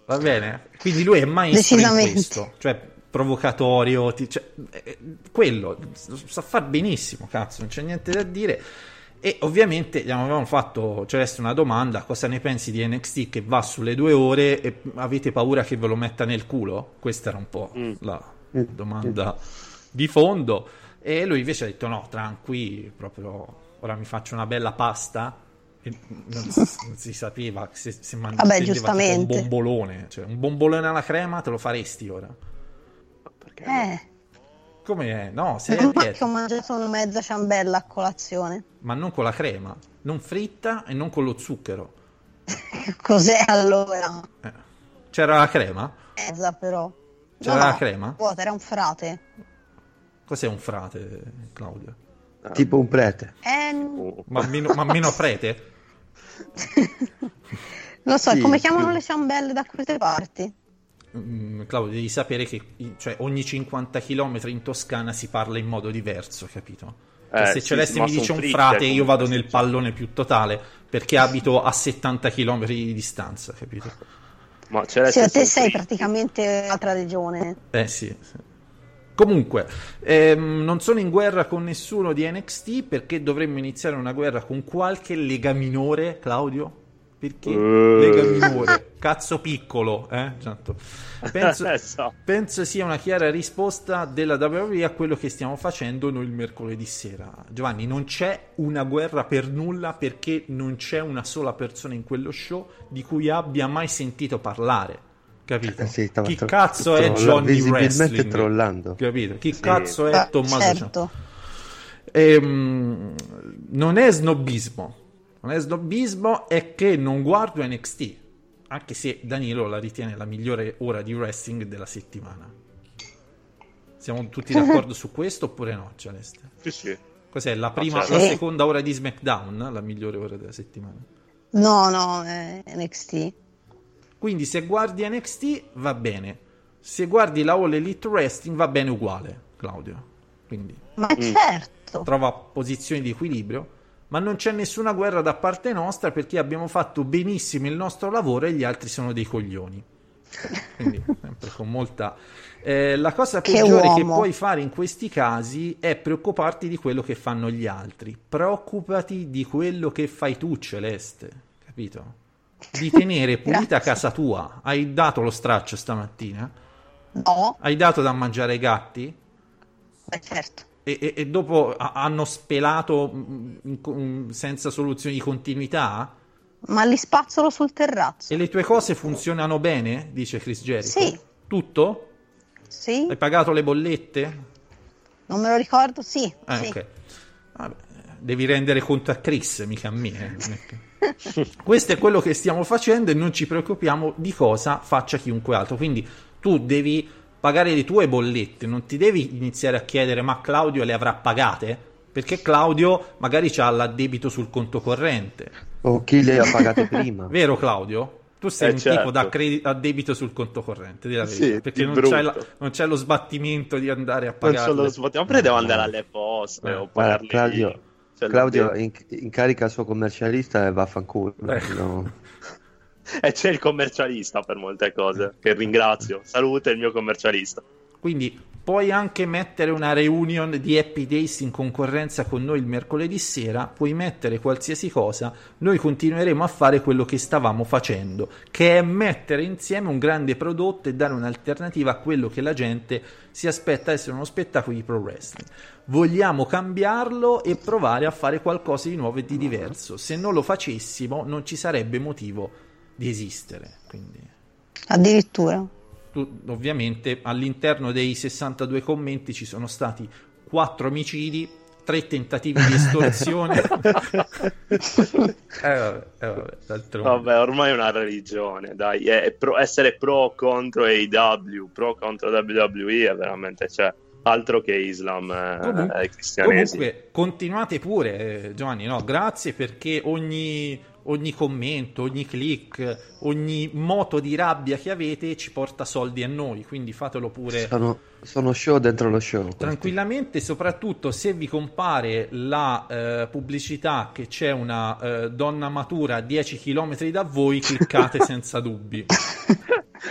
S11: Va bene? Quindi lui è maestro in questo, cioè provocatorio, ti- cioè, eh, quello sa far benissimo, cazzo, non c'è niente da dire. E ovviamente gli avevamo fatto Celeste una domanda: cosa ne pensi di NXT che va sulle due ore e avete paura che ve lo metta nel culo? Questa era un po' la domanda di fondo. E lui invece ha detto: no, tranqui, proprio ora mi faccio una bella pasta. E non, si, non si sapeva se, se man-
S14: Vabbè,
S11: intendeva tipo
S14: giustamente.
S11: un bombolone, cioè un bombolone alla crema te lo faresti ora?
S14: Eh,
S11: Come è? No, sei a dieta.
S14: che ho mangiato una mezza ciambella a colazione.
S11: ma non con la crema, non fritta e non con lo zucchero.
S14: Cos'è allora?
S11: C'era la crema?
S14: Mezza però.
S11: C'era
S14: No,
S11: la
S14: no,
S11: crema?
S14: Vuota, era un frate.
S11: Cos'è un frate, Claudio?
S13: Tipo un prete.
S14: Eh,
S11: Ma meno, ma meno prete?
S14: non so,
S11: Sì,
S14: come chiamano
S11: sì.
S14: le ciambelle da queste parti?
S11: Mm, Claudio, devi sapere che cioè, ogni 50 km in Toscana si parla in modo diverso, capito? Cioè,
S12: Eh,
S11: se
S12: sì,
S11: Celeste mi dice un
S12: fritte
S11: frate, io vado
S12: sì,
S11: nel pallone più totale perché abito a 70 km di distanza, capito?
S12: Ma
S14: Sì,
S12: Celeste
S14: ma te sei
S12: fritte.
S14: praticamente altra regione.
S11: Eh sì. sì. Comunque, ehm, non sono in guerra con nessuno di NXT perché dovremmo iniziare una guerra con qualche lega minore, Claudio? Perché
S12: Eh.
S11: lega minore? Cazzo piccolo, eh? Certo. Penso,
S12: Esatto.
S11: penso sia una chiara risposta della WWE a quello che stiamo facendo noi il mercoledì sera. Giovanni, non c'è una guerra per nulla perché non c'è una sola persona in quello show di cui abbia mai sentito parlare. Capito?
S13: Eh sì,
S11: Chi
S13: tro-
S11: cazzo è
S13: trolla-
S11: Johnny
S13: visibilmente
S11: Wrestling?
S13: trollando.
S11: Capito? Chi
S13: Sì.
S11: cazzo è
S14: Ah,
S11: Tommaso
S14: certo.
S11: Ehm, non è snobismo. Non è snobismo, è che non guardo NXT. Anche se Danilo la ritiene la migliore ora di wrestling della settimana. Siamo tutti d'accordo su questo oppure no, Celeste?
S12: Sì, sì.
S11: Cos'è la prima,
S12: certo.
S11: la
S14: Sì.
S11: seconda ora di SmackDown? La migliore ora della settimana.
S14: No, no, è NXT.
S11: Quindi se guardi NXT va bene. Se guardi la All Elite Wrestling va bene uguale, Claudio. Quindi
S14: Ma certo.
S11: trova posizioni di equilibrio. Ma non c'è nessuna guerra da parte nostra perché abbiamo fatto benissimo il nostro lavoro e gli altri sono dei coglioni. Quindi, sempre con molta. Eh, la cosa
S14: Che
S11: peggiore che
S14: uomo.
S11: puoi fare in questi casi è preoccuparti di quello che fanno gli altri. Preoccupati di quello che fai tu, Celeste. Capito? Di tenere pulita casa tua. Hai dato lo straccio stamattina?
S14: No,
S11: Hai dato da mangiare ai gatti?
S14: beh, certo.
S11: E, e- e dopo ha- hanno spelato mm, in- in- senza soluzione di continuità?
S14: Ma li spazzolo sul terrazzo.
S11: E le tue cose funzionano bene? Dice Chris Jericho.
S14: Sì.
S11: Tutto?
S14: Sì?
S11: Hai pagato le bollette?
S14: Non me lo ricordo? Sì.
S11: Eh,
S14: sì.
S11: ok. Vabbè, devi rendere conto a Chris, mica a me. eh, Questo è quello che stiamo facendo e non ci preoccupiamo di cosa faccia chiunque altro. Quindi Tu devi pagare le tue bollette, non ti devi iniziare a chiedere ma Claudio le avrà pagate? Perché Claudio magari ha l'addebito sul conto corrente.
S13: O chi le ha pagate prima.
S11: Vero Claudio? Tu sei
S12: Eh,
S11: un
S12: certo.
S11: tipo da credi- a debito sul conto corrente, di la
S12: Sì,
S11: perché
S12: di
S11: non c'è, la- non c'è lo sbattimento di andare a
S12: Non
S11: pagare.
S12: solo sbottiamo, però devo andare alle poste o
S13: Guarda,
S12: parli
S13: Claudio,
S12: cioè,
S13: Claudio
S12: devo-
S13: in- incarica il suo commercialista e vaffanculo.
S11: Eh.
S13: No.
S12: E c'è il commercialista per molte cose, che ringrazio. Salute il mio commercialista.
S11: Quindi puoi anche mettere una reunion di Happy Days in concorrenza con noi il mercoledì sera, puoi mettere qualsiasi cosa, noi continueremo a fare quello che stavamo facendo, che è mettere insieme un grande prodotto e dare un'alternativa a quello che la gente si aspetta essere uno spettacolo di pro wrestling. Vogliamo cambiarlo e provare a fare qualcosa di nuovo e di diverso. Se non lo facessimo non ci sarebbe motivo di esistere. Quindi
S14: Addirittura.
S11: tu- ovviamente all'interno dei 62 commenti ci sono stati 4 omicidi, 3 tentativi di estorsione. eh, vabbè, eh, vabbè, d'altronde.
S12: Vabbè, ormai è una religione, dai. È pro- essere pro o contro AEW, pro contro WWE è veramente, cioè, altro che Islam eh,
S11: Comunque-
S12: e cristianesimo.
S11: Comunque, continuate pure, eh, Giovanni. No, grazie perché ogni, ogni commento, ogni click, ogni moto di rabbia che avete ci porta soldi a noi. Quindi fatelo pure.
S13: Sono, sono show dentro lo show. questi.
S11: Tranquillamente, soprattutto se vi compare la eh, pubblicità che c'è una eh, donna matura a 10 km da voi, cliccate senza dubbi.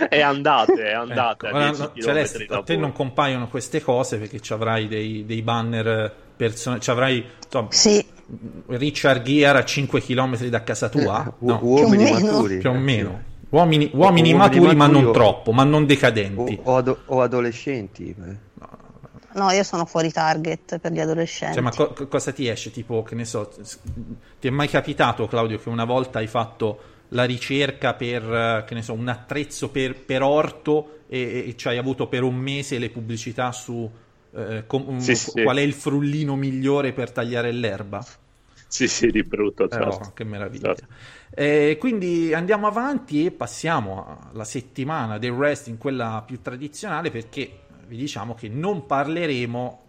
S12: E andate, e andate
S11: Ecco,
S12: a
S11: ora,
S12: 10
S11: no, Celeste, a te
S12: voi.
S11: non compaiono queste cose perché ci avrai dei, dei banner personali. Ci avrai insomma,
S14: Sì,
S11: Richard Gere a 5 km da casa tua?
S13: Eh, u-
S11: No,
S13: uomini
S14: Più o meno.
S13: maturi.
S11: più o meno. Uomini, uomini
S13: Uomini
S11: maturi, ma
S13: maturi
S11: non
S13: o-
S11: troppo, ma non
S13: O,
S11: decadenti.
S13: o ado- o adolescenti.
S14: no, io sono fuori target per gli adolescenti.
S11: Cioè, ma co- co- cosa ti esce? Tipo, che ne so, ti è mai capitato, Claudio, che una volta hai fatto la ricerca per, che ne so, un attrezzo per, per orto e, e ci hai avuto per un mese le pubblicità su eh, com-
S12: Sì, sì.
S11: qual è il frullino migliore per tagliare l'erba?
S12: Sì, sì, di brutto,
S11: Eh,
S12: certo.
S11: oh, che meraviglia.
S12: Certo.
S11: Eh, quindi andiamo avanti e passiamo alla settimana del wrestling, quella più tradizionale, perché vi diciamo che non parleremo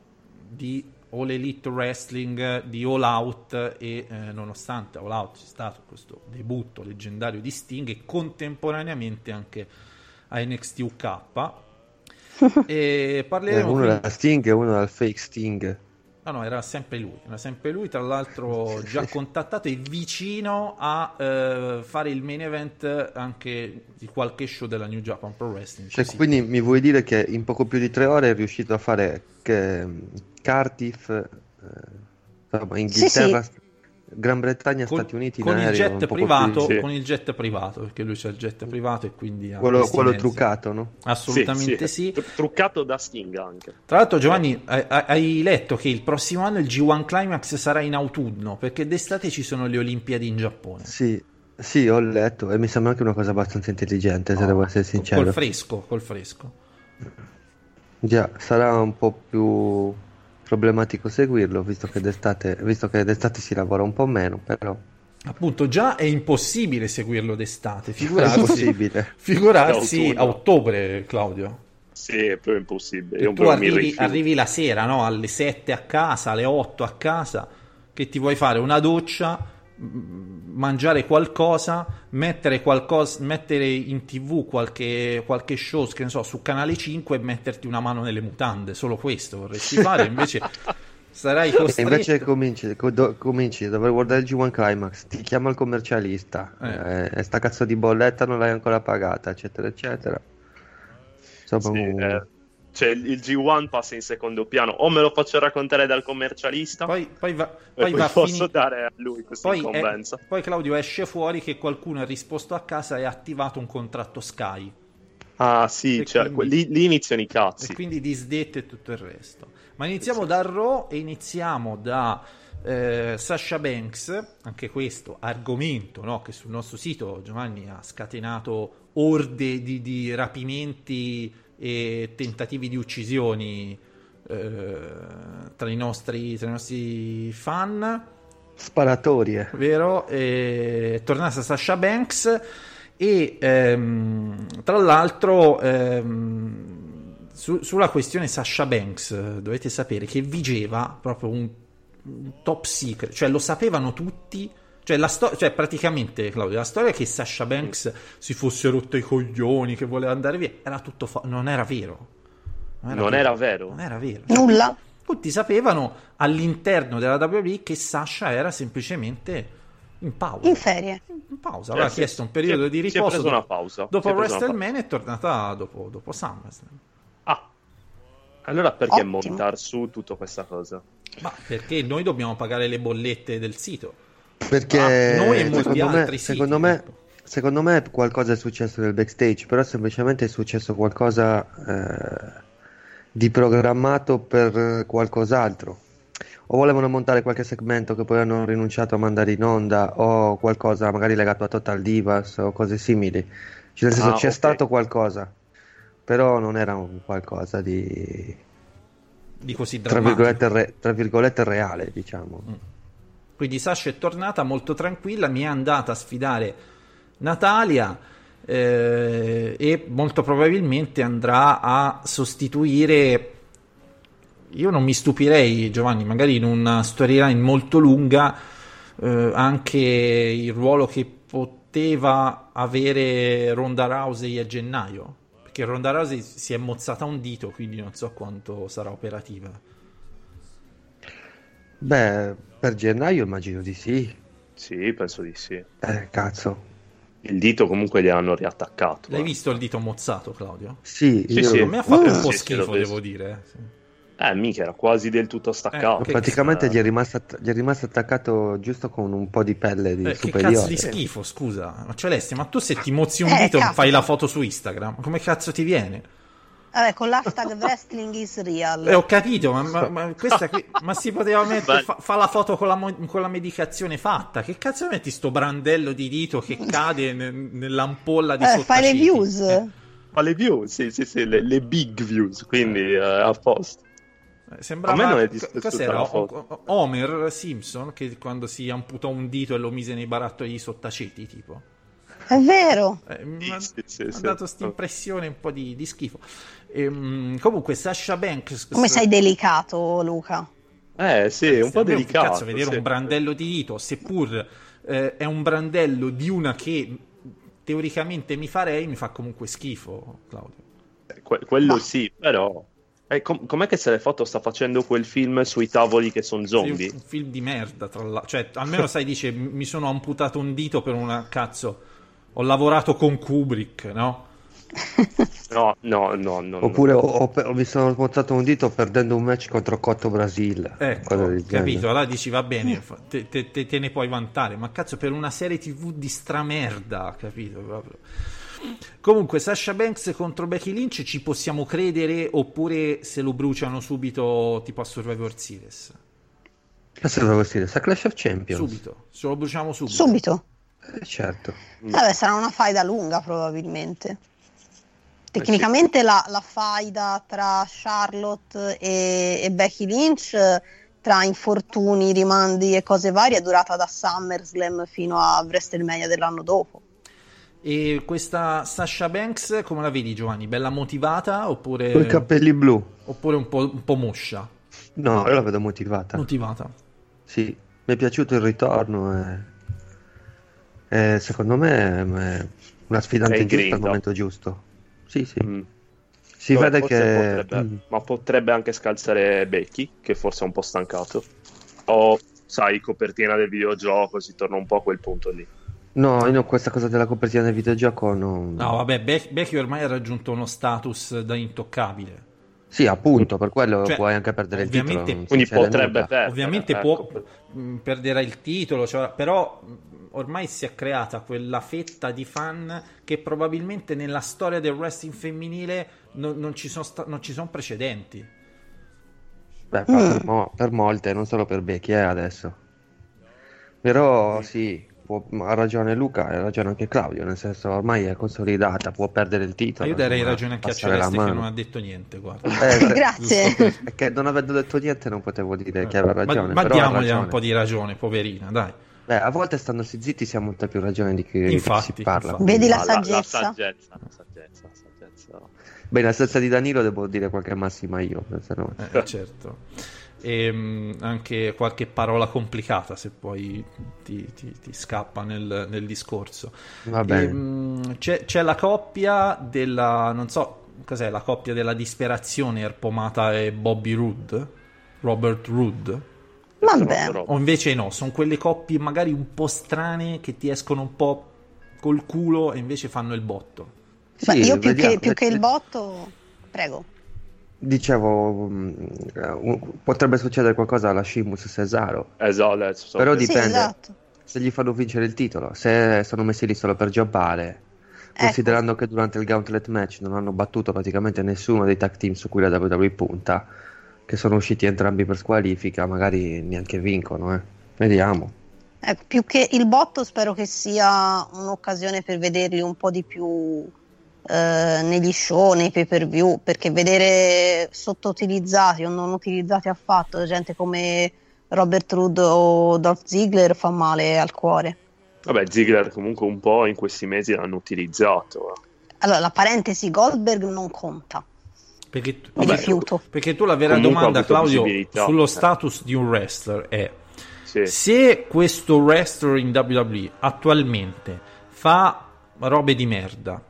S11: di All Elite Wrestling, di All Out e eh, nonostante All Out c'è stato questo debutto leggendario di Sting e contemporaneamente anche a NXT UK. E
S13: Eh,
S11: parleremo
S13: uno
S11: quindi-
S13: Sting e uno dal fake Sting.
S11: No, no, era sempre lui, era sempre lui, tra l'altro già contattato e vicino a eh, fare il main event anche di qualche show della New Japan Pro Wrestling.
S13: Cioè, quindi mi vuoi dire che in poco più di tre ore è riuscito a fare che, Cardiff, eh, insomma, Inghilterra, Gran Bretagna,
S11: con,
S13: Stati Uniti in
S11: con il
S13: aereo,
S11: jet privato,
S13: più di-
S11: con il jet privato, perché lui c'ha il jet privato e quindi ha
S13: quello, quello truccato, no?
S11: Assolutamente sì.
S12: Tru- Truccato da Sting anche.
S11: Tra l'altro, Giovanni, hai- hai letto che il prossimo anno il G1 Climax sarà in autunno perché d'estate ci sono le Olimpiadi in Giappone.
S13: Sì, sì, ho letto e mi sembra anche una cosa abbastanza intelligente, se devo essere sincero.
S11: Col fresco, col fresco.
S13: Già, sarà un po' più problematico seguirlo, visto che d'estate, visto che d'estate si lavora un po' meno, però
S11: Appunto, già è impossibile seguirlo d'estate,
S13: è
S11: figurarsi, figurarsi a ottobre, Claudio.
S12: Sì, è proprio impossibile.
S11: E
S12: Io
S11: tu arrivi, arrivi la sera, no? alle 7 a casa, alle 8 a casa, che ti vuoi fare una doccia, mangiare qualcosa, mettere, qualcosa, mettere in tv qualche, qualche show, che ne so, su Canale 5 e metterti una mano nelle mutande. Solo questo vorresti fare, invece sarai
S13: E
S11: costretto.
S13: invece cominci, co- do- cominci, dovrei guardare il G1 Climax, ti chiama il commercialista,
S11: Eh.
S13: eh, e sta cazzo di bolletta non l'hai ancora pagata, eccetera, eccetera. Insomma,
S12: Sì,
S13: un-
S12: eh, cioè il il G1 passa in secondo piano. O me lo faccio raccontare dal commercialista,
S11: Poi, poi va, poi
S12: poi posso
S11: finire.
S12: dare a lui questa
S11: Poi,
S12: incombenza.
S11: eh, poi Claudio esce fuori che qualcuno ha risposto a casa e ha attivato un contratto Sky
S12: Ah sì, cioè,
S11: quindi-
S12: lì, lì iniziano i cazzi.
S11: e quindi disdette e tutto il resto. Ma iniziamo da Raw e iniziamo da eh, Sasha Banks, anche questo argomento no, che sul nostro sito Giovanni ha scatenato orde di, di rapimenti e tentativi di uccisioni eh, tra, i nostri, tra i nostri fan
S13: Sparatorie.
S11: vero? E è tornata Sasha Banks E ehm, tra l'altro, ehm, su- sulla questione Sasha Banks, dovete sapere che vigeva proprio un, un top secret, cioè lo sapevano tutti. Cioè, la sto- cioè, praticamente, Claudio, la storia che Sasha Banks si fosse rotto i coglioni, che voleva andare via, era tutto fa- non era vero.
S12: Non era vero?
S11: Non era vero.
S14: Nulla.
S11: Tutti sapevano all'interno della WWE che Sasha era semplicemente in pausa.
S14: In ferie.
S11: In pausa,
S12: Eh,
S11: aveva
S12: sì,
S11: chiesto un periodo di
S12: si è
S11: riposo.
S12: preso una pausa.
S11: Dopo WrestleMania è tornata dopo, dopo SummerSlam.
S12: Allora perché
S11: Ottimo.
S12: montare su tutta questa cosa?
S11: Ma perché noi dobbiamo pagare le bollette del sito?
S13: Perché
S11: Ah, noi e molti
S13: secondo, me,
S11: altri siti.
S13: secondo, me, secondo me qualcosa è successo nel backstage, però semplicemente è successo qualcosa eh, di programmato per qualcos'altro. O volevano montare qualche segmento che poi hanno rinunciato a mandare in onda, o qualcosa magari legato a Total Divas o cose simili. Cioè, nel senso
S12: Ah,
S13: c'è
S12: ok.
S13: stato qualcosa, però non era un qualcosa di,
S11: Di così
S13: tra
S11: drammatico.
S13: virgolette, re- tra virgolette reale, diciamo.
S11: Quindi Sasha è tornata molto tranquilla, mi è andata a sfidare Natalia eh, e molto probabilmente andrà a sostituire. Io non mi stupirei, Giovanni, magari in una storyline molto lunga, eh, anche il ruolo che poteva avere Ronda Rousey a gennaio. Perché Ronda Rousey si è mozzata un dito, quindi non so quanto sarà operativa.
S13: Beh, per gennaio immagino di sì.
S12: Sì, penso di sì.
S13: Eh, cazzo.
S12: Il dito comunque gli hanno riattaccato.
S11: L'hai
S12: eh.
S11: visto il dito mozzato, Claudio?
S13: Sì,
S12: Sì,
S13: io-
S12: sì.
S11: A me ha fatto un
S12: Sì,
S11: po'
S12: sì,
S11: schifo, devo dire. eh, sì.
S12: Eh, mica, era quasi del tutto staccato.
S11: che-
S13: praticamente gli è, rimasto, gli è rimasto attaccato giusto con un po' di pelle di
S11: Eh, che
S13: superiore.
S11: cazzo di schifo, scusa. Ma Celeste, ma tu se ti mozzi un
S14: Eh,
S11: dito
S14: capita.
S11: fai la foto su Instagram. Come cazzo ti viene?
S14: Vabbè, con l'hashtag wrestling is real.
S11: Eh, ho capito, ma, ma- ma questa qui- ma si poteva mettere, fa, fa la foto con la, con la medicazione fatta. Che cazzo metti sto brandello di dito che cade ne- nell'ampolla di
S14: Eh, fai le views.
S12: Ma le views, sì, sì, sì, le, le big views, quindi eh, a posto.
S11: Eh, Sembrava,
S12: A me non è dispiaciuta
S11: cos'era? Homer Simpson che quando si amputò un dito e lo mise nei barattoli di sottaceti, tipo.
S14: È vero.
S11: Eh, mi ha
S12: sì, sì, sì.
S11: dato questa impressione un po' di, di schifo. Ehm, comunque, Sasha Banks.
S14: Come sei delicato, Luca?
S12: Eh, sì, è un po' delicato.
S11: Cazzo, vedere
S12: sì.
S11: un brandello di dito, seppur eh, è un brandello di una che teoricamente mi farei, mi fa comunque schifo, Claudio.
S12: Que- quello sì, però... Eh, com- com'è che se le foto sta facendo quel film sui tavoli che sono
S11: Sei un,
S12: zombie?
S11: un film di merda, tra l'altro. Cioè, almeno sai, dice, mi sono amputato un dito per una cazzo. Ho lavorato con Kubrick, no?
S12: No, no, no, no. no.
S13: Oppure ho, ho pe- mi sono portato un dito perdendo un match contro Cotto Brasil.
S11: Ecco, capito? Allora dici va bene, te, te- te- te ne puoi vantare, ma cazzo per una serie tv di stramerda, capito? Proprio. Comunque, Sasha Banks contro Becky Lynch ci possiamo credere oppure se lo bruciano subito tipo a Survivor Series?
S13: Cosa devo dire? Sa Clash of Champions?
S11: Subito, se lo bruciamo subito.
S14: Subito.
S13: Eh, certo.
S14: Vabbè, sarà una faida lunga probabilmente. Tecnicamente la, la faida tra Charlotte e, e Becky Lynch, eh, tra infortuni, rimandi e cose varie, è durata da SummerSlam fino a WrestleMania dell'anno dopo.
S11: E questa Sasha Banks, come la vedi Giovanni? Bella motivata oppure,
S13: Con i capelli blu.
S11: oppure un, po', un po' moscia?
S13: No, io la vedo motivata.
S11: Motivata.
S13: Sì, mi è piaciuto il ritorno. E... e secondo me è una sfidante giusta al momento giusto. Sì, sì.
S12: Mm.
S13: Si vede che...
S12: potrebbe-
S13: Mm.
S12: Ma potrebbe anche scalzare Becky, che forse è un po' stancato. O, sai, copertina del videogioco, si torna un po' a quel punto lì.
S13: No, io no, questa cosa della copertina del videogioco non...
S11: No, vabbè, Be- Becky ormai ha raggiunto uno status da intoccabile.
S13: Sì, appunto, per quello
S11: Cioè,
S13: puoi anche perdere il titolo.
S12: Quindi potrebbe perdere.
S11: Ovviamente
S12: ecco.
S11: può, perderà il titolo, cioè, però ormai si è creata quella fetta di fan che probabilmente nella storia del wrestling femminile non, non ci sono sta- non ci sono precedenti.
S13: Beh, per, mo- per molte, non solo per Becky, eh, adesso. Però sì, può- ha ragione Luca, ha ragione anche Claudio, nel senso ormai è consolidata, può perdere il
S11: Ma
S13: titolo.
S11: io darei ragione anche a Celeste che non ha detto niente, guarda.
S13: Eh,
S14: Grazie.
S13: che non avendo detto niente non potevo dire che aveva
S11: Ma,
S13: ragione.
S11: ma
S13: ha
S11: diamogli
S13: ragione.
S11: un po' di ragione, poverina, dai.
S13: Beh, a volte standosi zitti si ha molta più ragione di chi, di chi
S11: Infatti,
S13: si parla.
S11: infatti.
S14: Vedi la saggezza?
S12: La, saggezza, la saggezza, la saggezza.
S13: Beh, in assenza di Danilo devo dire qualche massima io, se no-
S11: Eh, certo. E mh, anche qualche parola complicata se poi ti, ti- ti scappa nel, nel discorso.
S13: Va bene.
S11: E, mh, c'è, c'è la coppia della, non so, cos'è la coppia della disperazione Erpomata e Bobby Roode? Robert Roode?
S14: Vabbè.
S11: O invece no, sono quelle coppie magari un po' strane che ti escono un po' col culo e invece fanno il botto.
S14: Beh,
S13: Sì,
S14: io più, che, più che il botto, prego.
S13: Dicevo, mh, uh, potrebbe succedere qualcosa alla Shimus Cesaro,
S12: Esatto, adesso
S13: però
S14: Sì,
S13: dipende
S14: esatto.
S13: se gli fanno vincere il titolo, se sono messi lì solo per jobbare,
S14: Ecco.
S13: considerando che durante il Gauntlet match non hanno battuto praticamente nessuno dei tag team su cui la WWE punta, che sono usciti entrambi per squalifica, magari neanche vincono, eh. Vediamo.
S14: Ecco, più che il botto spero che sia un'occasione per vederli un po' di più eh, negli show, nei pay per view, perché vedere sottoutilizzati o non utilizzati affatto gente come Robert Rood o Dolph Ziggler fa male al cuore.
S12: Vabbè, Ziggler comunque un po' in questi mesi l'hanno utilizzato. eh.
S14: Allora, la parentesi Goldberg non conta.
S11: Perché,
S14: Mi
S11: perché-
S14: rifiuto.
S11: perché tu la vera
S12: Comunque
S11: domanda, Claudio, sullo status di un wrestler è
S12: Sì.
S11: se questo wrestler in WWE attualmente fa robe di merda,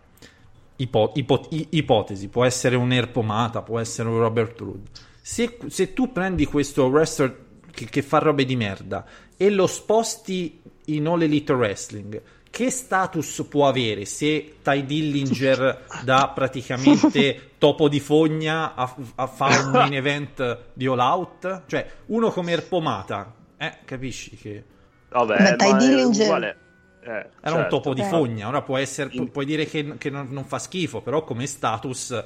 S11: ipo- ipo- ipotesi, può essere un Erpomata, può essere un Robert Roode, se, se tu prendi questo wrestler che, che fa robe di merda e lo sposti in All Elite Wrestling, che status può avere se Ty Dillinger da praticamente topo di fogna a, a fare un main event di All Out? Cioè, uno come Erpomata, eh, capisci che
S12: Vabbè,
S14: Ty Dillinger-
S12: uguale. Eh,
S11: era
S12: certo.
S11: un topo di fogna. Ora può essere, pu- puoi dire che, che non, non fa schifo, però come status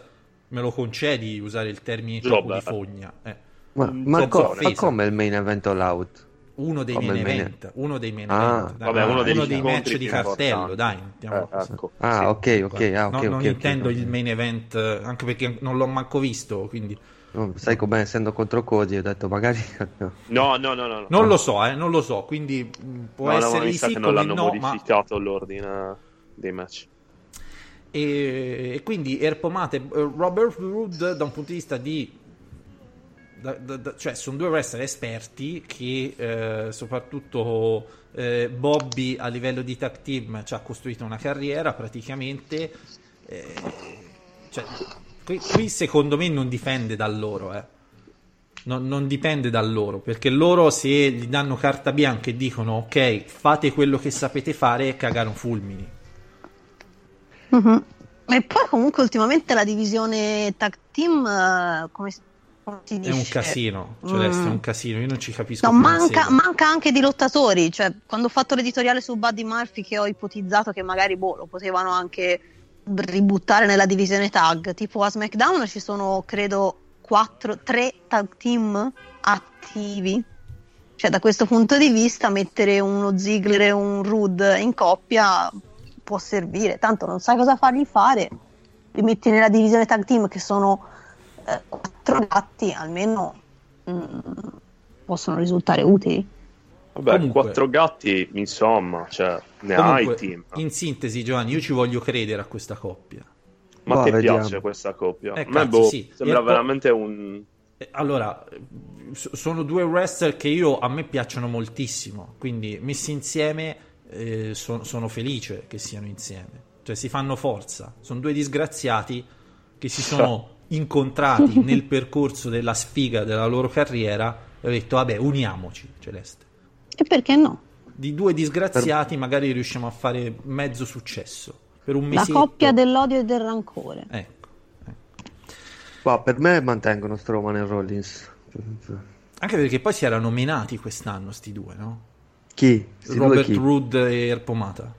S11: me lo concedi usare il termine topo
S12: Vabbè.
S11: di fogna. Eh.
S13: Ma, ma, co- ma come il main event all out?
S11: Uno dei main event, uno dei main
S13: Ah,
S11: event, dai,
S12: vabbè, uno
S11: dei match di cartello, dai,
S12: Eh, ecco.
S13: Ah,
S12: Sì.
S13: ok, ok, ah, ok,
S11: No, non
S13: ok,
S11: intendo il main event, eh, anche perché non l'ho manco visto, quindi
S13: No, sai com'è, essendo contro Cody, ho detto magari...
S12: No, no, no, no. no.
S11: non lo so, eh, non lo so, quindi può
S12: No, no,
S11: essere
S12: sa
S11: sì
S12: che non l'hanno
S11: no, ma
S12: modificato l'ordine dei match.
S11: E, e quindi Erpomate e Robert Roode da un punto di vista di da- da- cioè sono due wrestler esperti che eh, soprattutto eh, Bobby a livello di tag team ci ha costruito una carriera praticamente eh, cioè, qui, qui secondo me non dipende da loro eh. non, non dipende da loro perché loro se gli danno carta bianca e dicono ok fate quello che sapete fare cagano fulmini
S14: Mhm. E poi comunque ultimamente la divisione tag team, eh, come,
S11: È un casino, Celeste,
S14: Mm.
S11: è un casino. Io non ci capisco
S14: No, manca, manca anche di lottatori. Cioè, quando ho fatto l'editoriale su Buddy Murphy, che ho ipotizzato che magari boh, lo potevano anche ributtare nella divisione tag. Tipo a SmackDown ci sono, credo, quattro, tre tag team attivi. Cioè, da questo punto di vista, mettere uno Ziggler e un Rude in coppia può servire. Tanto non sai cosa fargli fare. Li metti nella divisione tag team che sono eh, quattro gatti, almeno mm, possono risultare utili.
S12: Vabbè,
S11: Comunque-
S12: quattro gatti, insomma, cioè, ne hai
S11: Comunque,
S12: team.
S11: in sintesi, Giovanni, io ci voglio credere a questa coppia.
S12: Ma
S13: Boh,
S12: ti
S13: vediamo.
S12: piace questa coppia?
S11: Eh,
S12: A me,
S11: cazzo,
S12: boh,
S11: sì.
S12: sembra
S11: E poi-
S12: veramente un...
S11: Eh, Allora, so- sono due wrestler che io a me piacciono moltissimo, quindi messi insieme eh, so- sono felice che siano insieme. Cioè si fanno forza, sono due disgraziati che si sono incontrati nel percorso della sfiga della loro carriera e ho detto vabbè uniamoci, Celeste.
S14: E perché no?
S11: Di due disgraziati magari riusciamo a fare mezzo successo per un
S14: La
S11: mese.
S14: coppia dell'odio e del rancore.
S11: Ecco.
S13: Ma per me mantengono Strowman e Rollins.
S11: Anche perché poi si erano menati quest'anno sti due, no?
S13: Chi? Sti
S11: Robert
S13: chi?
S11: Rood e Erpomata.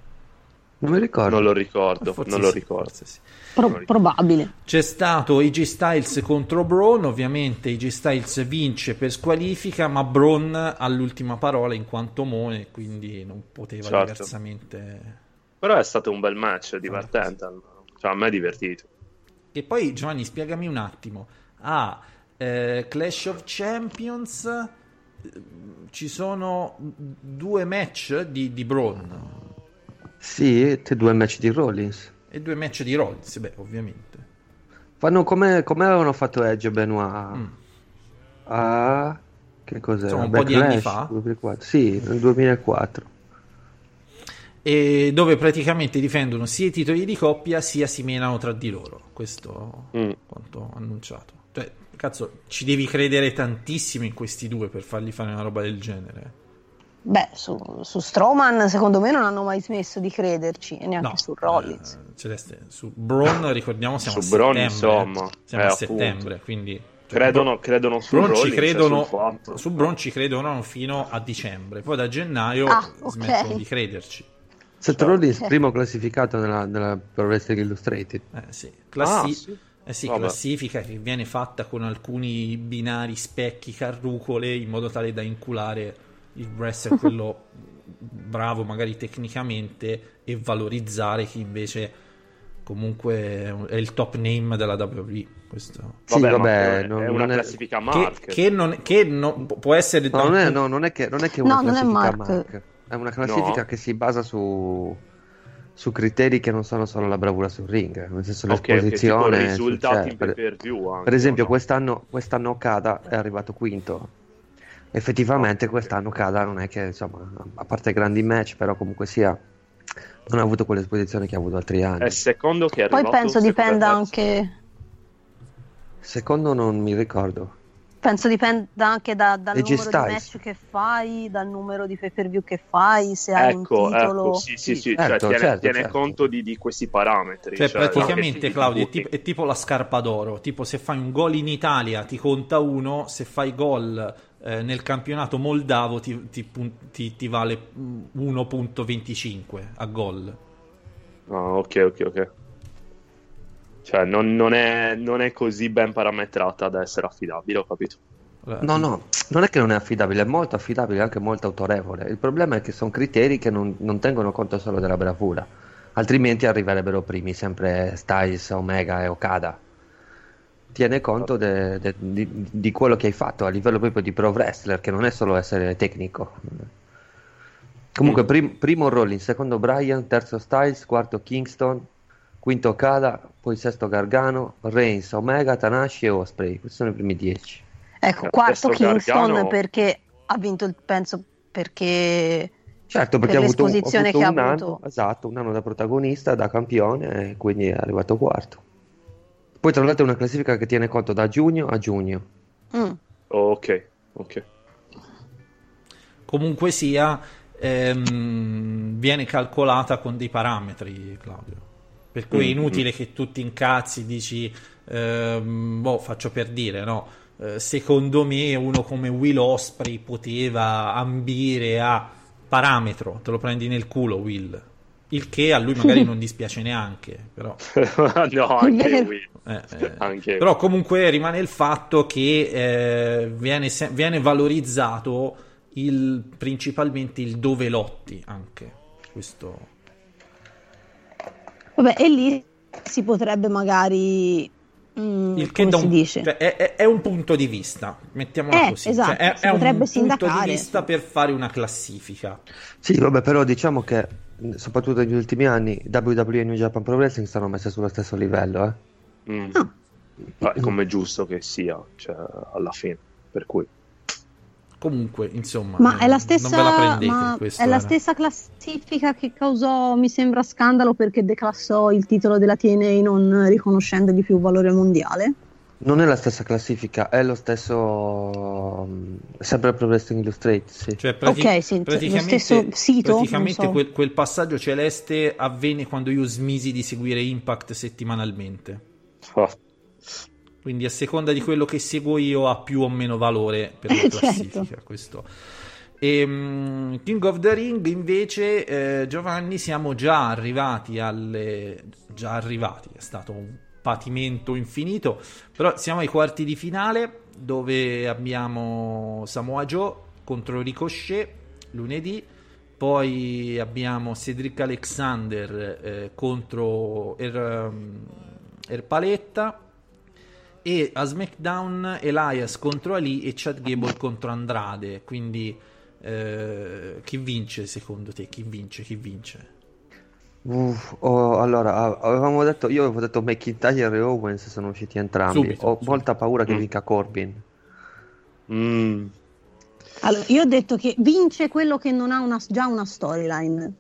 S13: Non mi ricordo.
S12: Non lo ricordo,
S11: Forse
S12: non lo
S11: sì,
S12: ricordo.
S11: forse sì.
S14: Pro- probabile.
S11: C'è stato AJ Styles contro Braun, ovviamente AJ Styles vince per squalifica, ma Braun ha l'ultima parola in quanto Mone, quindi non poteva
S12: Certo.
S11: diversamente...
S12: Però è stato un bel match, divertente. Cioè, a me è divertito.
S11: E poi Giovanni, spiegami un attimo. Ah, eh, Clash of Champions ci sono due match di, di Braun
S13: Sì, te due match di Rollins.
S11: e due match di Rollins, beh, ovviamente.
S13: Fanno come, come avevano fatto Edge e Benoit a... Che cos'era?
S11: Insomma, un po' di anni
S13: Backlash?
S11: fa.
S13: 2004. Sì, nel 2004.
S11: E dove praticamente difendono sia i titoli di coppia sia si menano tra di loro. Questo quanto annunciato. Cioè, cazzo, ci devi credere tantissimo in questi due per fargli fare una roba del genere.
S14: Beh, su, su Strowman secondo me non hanno mai smesso di crederci, e neanche
S11: No,
S14: su Rollins.
S11: Eh, Celeste, su Braun ricordiamo siamo
S12: Su
S11: a
S12: Braun,
S11: settembre.
S12: insomma,
S11: Siamo
S12: eh,
S11: a
S12: appunto.
S11: settembre, quindi
S12: Credono, credono su
S11: Braun ci
S12: Rollins
S11: credono
S12: fatto.
S11: su Braun ci credono fino a dicembre. Poi da gennaio
S14: Ah, ok.
S11: smettono di crederci.
S13: Seth Rollins primo classificato nella, nella Pro Wrestling Illustrated.
S11: Eh sì. Classi-
S13: Ah, sì?
S11: eh sì,
S13: Vabbè.
S11: classifica che viene fatta con alcuni binari, specchi, carrucole in modo tale da inculare il wrestler, quello bravo magari tecnicamente, e valorizzare chi invece comunque è il top name della WWE. Questo.
S13: Sì,
S12: Vabbè, ma
S13: vabbè,
S12: è-
S13: non-
S12: è una
S13: non è-
S12: classifica
S11: Che,
S12: mark.
S11: che non, che non- può essere
S13: No, non è, no, non è che, non è che è
S14: No,
S13: una
S14: non è
S13: classifica
S14: Mark.
S13: mark. È una classifica
S12: No.
S13: che si basa su, su criteri che non sono solo la bravura sul ring, nel senso
S12: Ok, ok, tipo
S13: l'esposizione. sul-
S12: risultati
S13: cioè, per,
S12: anche,
S13: per esempio,
S12: no?
S13: quest'anno, quest'anno Okada è arrivato quinto. Effettivamente, quest'anno Okada non è che, insomma, a parte grandi match, però comunque sia, non ha avuto quell'esposizione che ha avuto altri anni.
S12: È il secondo che è
S14: Poi penso dipenda anche,
S13: Secondo non mi ricordo.
S14: penso dipenda anche da- dal
S13: AJ
S14: numero di
S13: Styles.
S14: match che fai, dal numero di pay per view che fai, se hai
S12: Ecco,
S14: un titolo.
S12: ecco, sì, sì, sì,
S13: certo,
S12: cioè, tiene,
S13: certo,
S12: tiene
S13: certo.
S12: conto di, di questi parametri.
S11: Cioè,
S12: cioè, no,
S11: praticamente,
S12: che-
S11: Claudio, è tipo, è tipo la scarpa d'oro. Tipo, se fai un gol in Italia ti conta uno, se fai gol eh, nel campionato moldavo ti, ti ti- ti vale mm, 1.25 a gol.
S12: Ah, ok, ok, ok. Cioè, non, non è, non è così ben parametrata da essere affidabile, ho capito.
S13: No, no, non è che non è affidabile, è molto affidabile, anche molto autorevole. Il problema è che sono criteri che non, non tengono conto solo della bravura, altrimenti arriverebbero primi sempre Styles, Omega e Okada. Tiene conto de- de- di, di quello che hai fatto a livello proprio di pro wrestler, che non è solo essere tecnico. Comunque, prim- primo Rollins, secondo Bryan, terzo Styles, quarto Kingston, quinto Okada, poi sesto Gargano, Reigns, Omega, Tanashi e Osprey. Questi sono i primi dieci.
S14: Ecco, quarto
S12: Adesso
S14: Kingston
S12: Gargano-
S14: perché ha vinto il penso perché
S13: Certo, perché
S14: per
S13: ha avuto, un- ha avuto
S14: che ha
S13: un anno,
S14: avuto.
S13: esatto, un anno da protagonista, da campione, e quindi è arrivato quarto. Poi tra l'altro è una classifica che tiene conto da giugno a giugno.
S14: Mm.
S12: Ok, ok.
S11: Comunque sia, ehm, viene calcolata con dei parametri, Claudio. Per cui è
S12: Mm,
S11: inutile che tu ti incazzi, dici, ehm, boh, faccio per dire, no? Eh, secondo me uno come Will Osprey poteva ambire a parametro, te lo prendi nel culo, Will. Il che a lui magari non dispiace neanche, però...
S12: no, anche lui.
S11: Eh, eh,
S12: Anche-
S11: Però comunque rimane il fatto che eh, viene, se- viene valorizzato il- principalmente il dove lotti anche. Questo...
S14: Vabbè, e lì si potrebbe magari mm,
S11: Il che
S14: come
S11: da
S14: si
S11: un-
S14: dice?
S11: cioè, è, è- è un punto di vista, mettiamola
S14: Eh,
S11: così.
S14: esatto,
S11: Cioè, è,
S14: si
S11: è un
S14: potrebbe
S11: punto di
S14: sindacare.
S11: vista per fare una classifica.
S13: Sì, vabbè, però diciamo che mh, soprattutto negli ultimi anni WWE e New Japan Pro Wrestling stanno messe sullo stesso livello, eh.
S12: Mm. Beh, come è giusto che sia, cioè, alla fine. Per cui.
S11: Comunque, insomma,
S14: Ma
S11: eh,
S14: è la
S11: non ve la
S14: stessa,
S11: prendete,
S14: è la stessa classifica che causò, mi sembra, scandalo perché declassò il titolo della TNA non riconoscendogli più valore mondiale.
S13: Non è la stessa classifica, è lo stesso. mh, sempre Pro Wrestling Illustrated, sì.
S11: Cioè, prati-
S14: Ok, sì, lo
S11: praticamente,
S14: stesso sito,
S11: praticamente
S14: non so.
S11: quel, quel passaggio celeste avvenne quando io smisi di seguire Impact settimanalmente.
S12: Ah,
S11: Quindi a seconda di quello che seguo io ha più o meno valore per la
S14: certo.
S11: classifica. Questo. Ehm, King of the Ring invece, eh, Giovanni, siamo già arrivati alle... già arrivati, è stato un patimento infinito, però siamo ai quarti di finale dove abbiamo Samoa Joe contro Ricochet lunedì, poi abbiamo Cedric Alexander eh, contro Er, um, Erpaletta e a SmackDown Elias contro Ali e Chad Gable contro Andrade. Quindi eh, chi vince secondo te? Chi vince? Chi vince?
S13: Uff, oh, allora, avevamo detto, io avevo detto McIntyre e Owens sono usciti entrambi.
S11: Subito,
S13: Ho molta paura che vinca Corbin.
S12: Mm.
S14: Allora, io ho detto che vince quello che non ha una- già una storyline.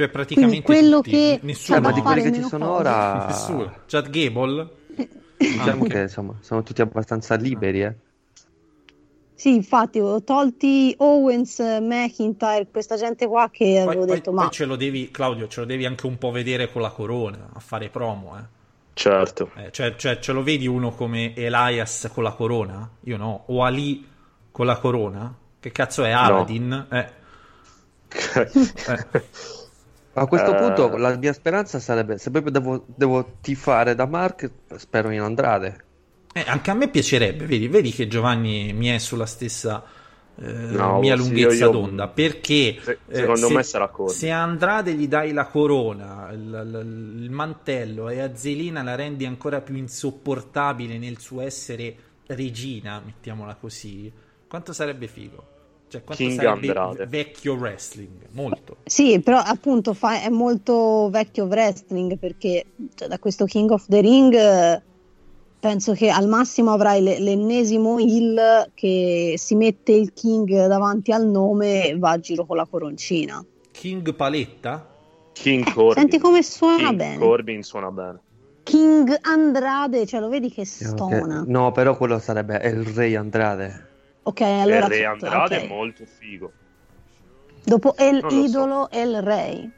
S11: Cioè praticamente
S14: Quindi quello
S11: tutti.
S14: che
S11: nessuno.
S14: da
S13: ma di quelli
S14: fare
S13: che ci sono ora,
S11: Nessuno. Chad Gable?
S13: diciamo
S11: Anche.
S13: che insomma, sono tutti abbastanza liberi, eh.
S14: Sì, infatti, ho tolti Owens, McIntyre, questa gente qua che
S11: Poi,
S14: avevo
S11: poi-
S14: detto,
S11: poi
S14: ma
S11: ce lo devi, Claudio, ce lo devi anche un po' vedere con la corona, a fare promo, eh.
S12: Certo.
S11: Eh, cioè, cioè, ce lo vedi uno come Elias con la corona? Io no. O Ali con la corona? Che cazzo è Aladdin? Eh. Eh.
S13: A questo
S12: Eh.
S13: punto la mia speranza sarebbe, se proprio devo, devo tifare da Mark, spero in Andrade.
S11: Eh, anche a me piacerebbe, vedi, vedi che Giovanni mi è sulla stessa eh,
S12: No,
S11: mia
S12: sì,
S11: lunghezza
S12: io-
S11: d'onda, perché
S12: Se-
S11: eh,
S12: secondo
S11: se,
S12: me sarà Corbin.
S11: se a Andrade gli dai la corona, il, il- il mantello e a Zelina la rendi ancora più insopportabile nel suo essere regina, mettiamola così, quanto sarebbe figo? Cioè, quanto
S12: King
S11: sarebbe
S12: Andrade.
S11: vecchio wrestling? Molto.
S14: Sì, però appunto fa- è molto vecchio wrestling perché cioè, da questo King of the Ring eh, penso che al massimo avrai le- l'ennesimo heel che si mette il King davanti al nome e va a giro con la coroncina.
S11: King Paletta?
S12: King Corbin.
S14: Senti come suona
S12: King
S14: bene.
S12: Corbin suona bene.
S14: King Andrade, cioè lo vedi che stona.
S13: No, però quello sarebbe El Re Andrade.
S14: Ok, allora
S12: il Re Andrade
S14: ok.
S12: è molto figo.
S14: Dopo El
S12: Non lo so.
S14: Idolo El Rey.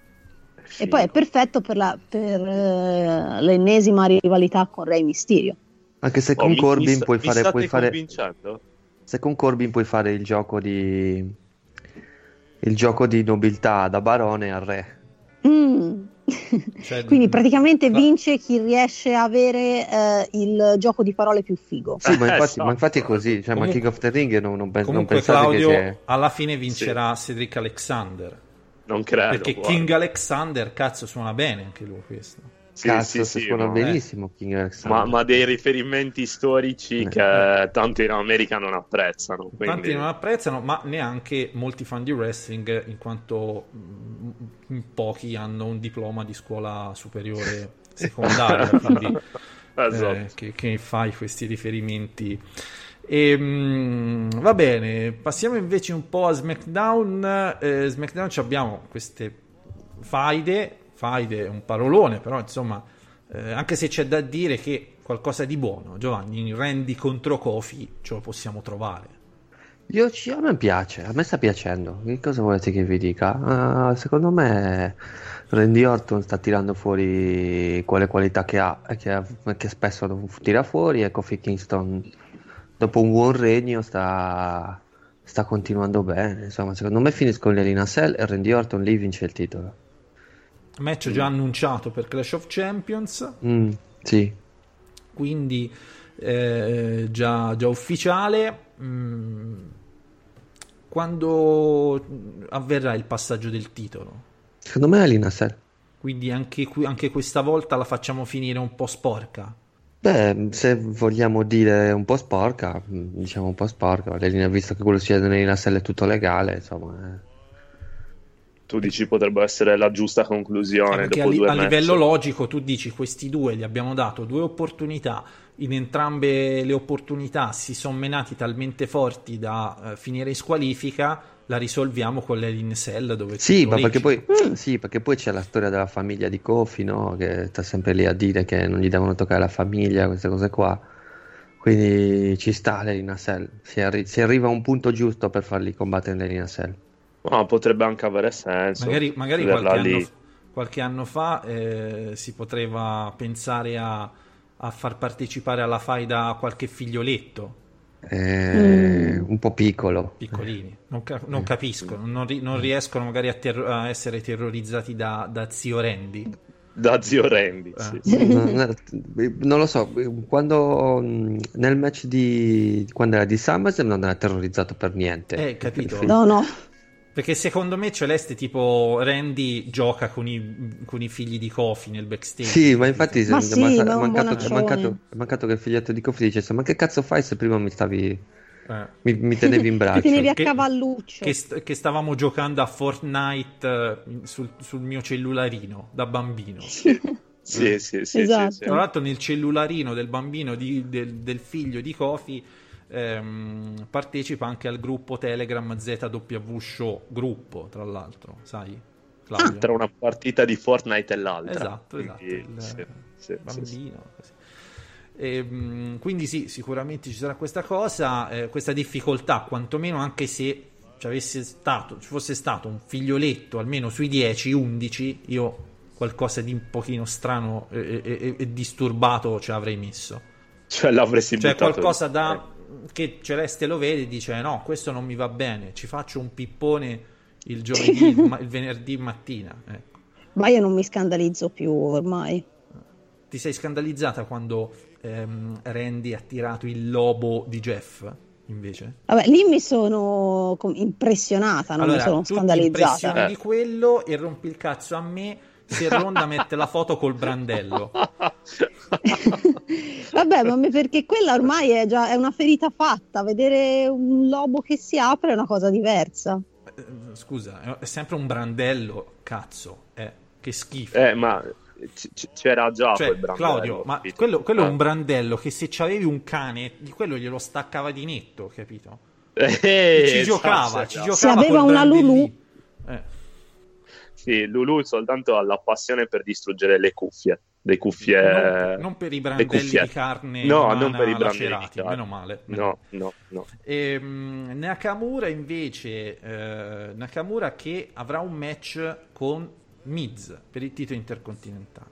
S14: E poi è perfetto per, la- per, eh, l'ennesima rivalità con Rey Mysterio.
S13: Anche se
S12: Oh,
S13: con
S12: mi-
S13: Corbin
S12: mi
S13: puoi
S12: mi
S13: fare, puoi fare se con Corbin puoi fare il gioco di il gioco di nobiltà da barone a re.
S14: Mm.
S11: Cioè,
S14: Quindi praticamente
S11: la-
S14: vince chi riesce a avere eh, il gioco di parole più figo.
S13: Sì, ma infatti,
S12: esatto.
S13: ma infatti è così, cioè, ma
S11: Comunque-
S13: King of the Ring non, non, non
S11: Comunque
S13: pensate
S11: Claudio
S13: che sia...
S11: alla fine vincerà Cedric Alexander.
S12: Non credo.
S11: Perché
S12: guarda.
S11: King Alexander, cazzo, suona bene anche lui questo.
S12: Sì,
S13: Cazzo,
S12: sì,
S13: si
S12: sì,
S13: suona
S12: no.
S13: benissimo King Alexander.
S12: Ma, ma dei riferimenti storici che tanto in America non apprezzano. Quindi...
S11: Tanti non apprezzano, ma neanche molti fan di wrestling, in quanto mm, pochi hanno un diploma di scuola superiore secondaria, quindi
S12: Esatto.
S11: eh, che, che fai questi riferimenti. E, mm, va bene, passiamo invece un po' a SmackDown. Eh, SmackDown ci abbiamo queste faide, faide un parolone, però insomma, eh, anche se c'è da dire che qualcosa di buono, Giovanni, in Randy contro Kofi ce lo possiamo trovare.
S13: Io ci- a me piace, a me sta piacendo. Che cosa volete che vi dica? Ah, secondo me Randy Orton sta tirando fuori quelle qualità che ha che, che spesso tira fuori e Kofi Kingston dopo un buon regno sta, sta continuando bene. Insomma, secondo me finiscono le Lina Cell e Randy Orton lì vince il titolo.
S11: Match già annunciato per Clash of Champions,
S13: Mm, sì.
S11: quindi eh, già, già ufficiale. Mm, quando avverrà il passaggio del titolo?
S13: Secondo me è Lina Cell.
S11: Quindi anche, qui- anche questa volta la facciamo finire un po' sporca.
S13: Beh, se vogliamo dire un po' sporca, mm, diciamo un po' sporca, linee- visto che quello Lina Cell è tutto legale, insomma. eh.
S12: Tu dici potrebbe essere la giusta conclusione
S11: Perché a,
S12: dopo
S11: li-
S12: due
S11: a
S12: match.
S11: livello logico tu dici questi due gli abbiamo dato due opportunità, in entrambe le opportunità si sono menati talmente forti da eh, finire in squalifica, la risolviamo con le in cell dove
S13: Sì, ma perché poi, sì, perché poi c'è la storia della famiglia di Kofi, no? Che sta sempre lì a dire che non gli devono toccare la famiglia, queste cose qua. Quindi ci sta l'Elina Cell. Si, arri- si arriva a un punto giusto per farli combattere l'Elina Cell.
S12: No, potrebbe anche avere senso.
S11: Magari, magari qualche, anno, qualche anno fa eh, si poteva pensare a, a far partecipare alla faida qualche figlioletto,
S13: Eh, Un po' piccolo.
S11: piccolini, non, ca- non capiscono, non, ri- non riescono magari a, ter- a essere terrorizzati da, da zio Randy.
S12: Da zio Randy,
S11: Eh.
S12: sì.
S13: non, non lo so, quando mh, nel match di quando era di SummerSlam non era terrorizzato per niente.
S11: Eh, capito?
S14: No, no.
S11: Perché secondo me Celeste tipo Randy gioca con i, con i figli di Kofi nel backstage.
S13: Sì, ma infatti
S14: Ma
S13: è
S14: sì,
S13: manca-
S14: ma
S13: mancato, è mancato- è mancato che il figlietto di Kofi dicesse ma che cazzo fai se prima mi stavi
S11: Eh.
S13: mi, mi tenevi in
S14: Ti
S13: braccio
S14: tenevi a
S11: Che-
S14: cavalluccio.
S11: Che, st- che stavamo giocando a Fortnite eh, sul, sul mio cellularino da bambino.
S12: Sì, sì, sì, sì,
S14: Esatto.
S12: sì.
S11: Tra l'altro nel cellularino del bambino di- del, del figlio di Kofi ehm, partecipa anche al gruppo Telegram ZW Show gruppo, tra l'altro, sai? Claudio?
S12: Tra una partita di Fortnite e l'altra.
S11: Esatto, esatto,
S12: Quindi,
S11: il
S12: sì, sì, sì, sì.
S11: bambino. così. Ehm, quindi sì, sicuramente ci sarà questa cosa, eh, questa difficoltà, quantomeno anche se ci avesse stato, ci fosse stato un figlioletto almeno sui 10, 11, io qualcosa di un pochino strano e, e- e- e disturbato ce l'avrei messo.
S12: Cioè l'avresti
S11: Cioè
S12: buttato
S11: qualcosa
S12: lì.
S11: da che Celeste lo vede e dice no, questo non mi va bene, ci faccio un pippone il giovedì, il, ma- il venerdì mattina. ecco.
S14: Ma io non mi scandalizzo più ormai.
S11: Ti sei scandalizzata quando ehm, Randy ha tirato il lobo di Jeff, invece?
S14: Vabbè, lì mi sono impressionata, non mi sono
S11: tu ti
S14: scandalizzata.
S11: impressioni di quello e rompi il cazzo a me se Ronda mette la foto col brandello.
S14: Vabbè, ma perché quella ormai è già è una ferita fatta. Vedere un lobo che si apre è una cosa diversa.
S11: Eh, Scusa, è sempre un brandello, cazzo, eh, che schifo.
S12: Eh, ma c- c- c'era già
S11: Cioè,
S12: quel brandello.
S11: Claudio, ma
S12: capito?
S11: quello, quello è
S12: Eh.
S11: un brandello che se c'avevi un cane, di quello glielo staccava di netto, capito?
S12: Eh,
S11: ci giocava,
S12: esatto,
S11: ci
S12: esatto.
S11: giocava
S14: Se aveva una. Lulu.
S11: Eh,
S12: Sì, Lulu soltanto ha la passione per distruggere le cuffie. Le cuffie.
S11: non, non per i
S12: le
S11: brandelli di carne
S12: No, non per i brandelli
S11: lacerati,
S12: di carne.
S11: meno male.
S12: No, no, no.
S11: Ehm, Nakamura invece, eh, Nakamura che avrà un match con Miz per il titolo intercontinentale.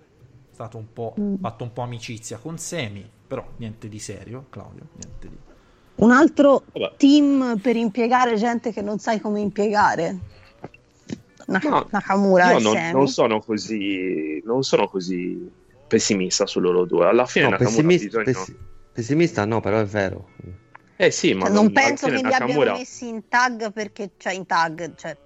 S11: È stato un po'
S14: Mm.
S11: fatto un po' amicizia con Semi, però niente di serio, Claudio, niente di
S14: Un altro
S12: Vabbè.
S14: team per impiegare gente che non sai come impiegare. Na-
S12: No,
S14: Nakamura
S12: Io non, non sono così. Non sono così pessimista su loro due. Alla fine
S13: No,
S12: Nakamura
S13: pessimista,
S12: bisogno.
S13: pessi- pessimista no però è vero
S12: Eh sì, ma
S14: Cioè, non
S12: alla
S14: penso che li
S12: Nakamura-
S14: abbiano messi in tag perché cioè in tag, cioè,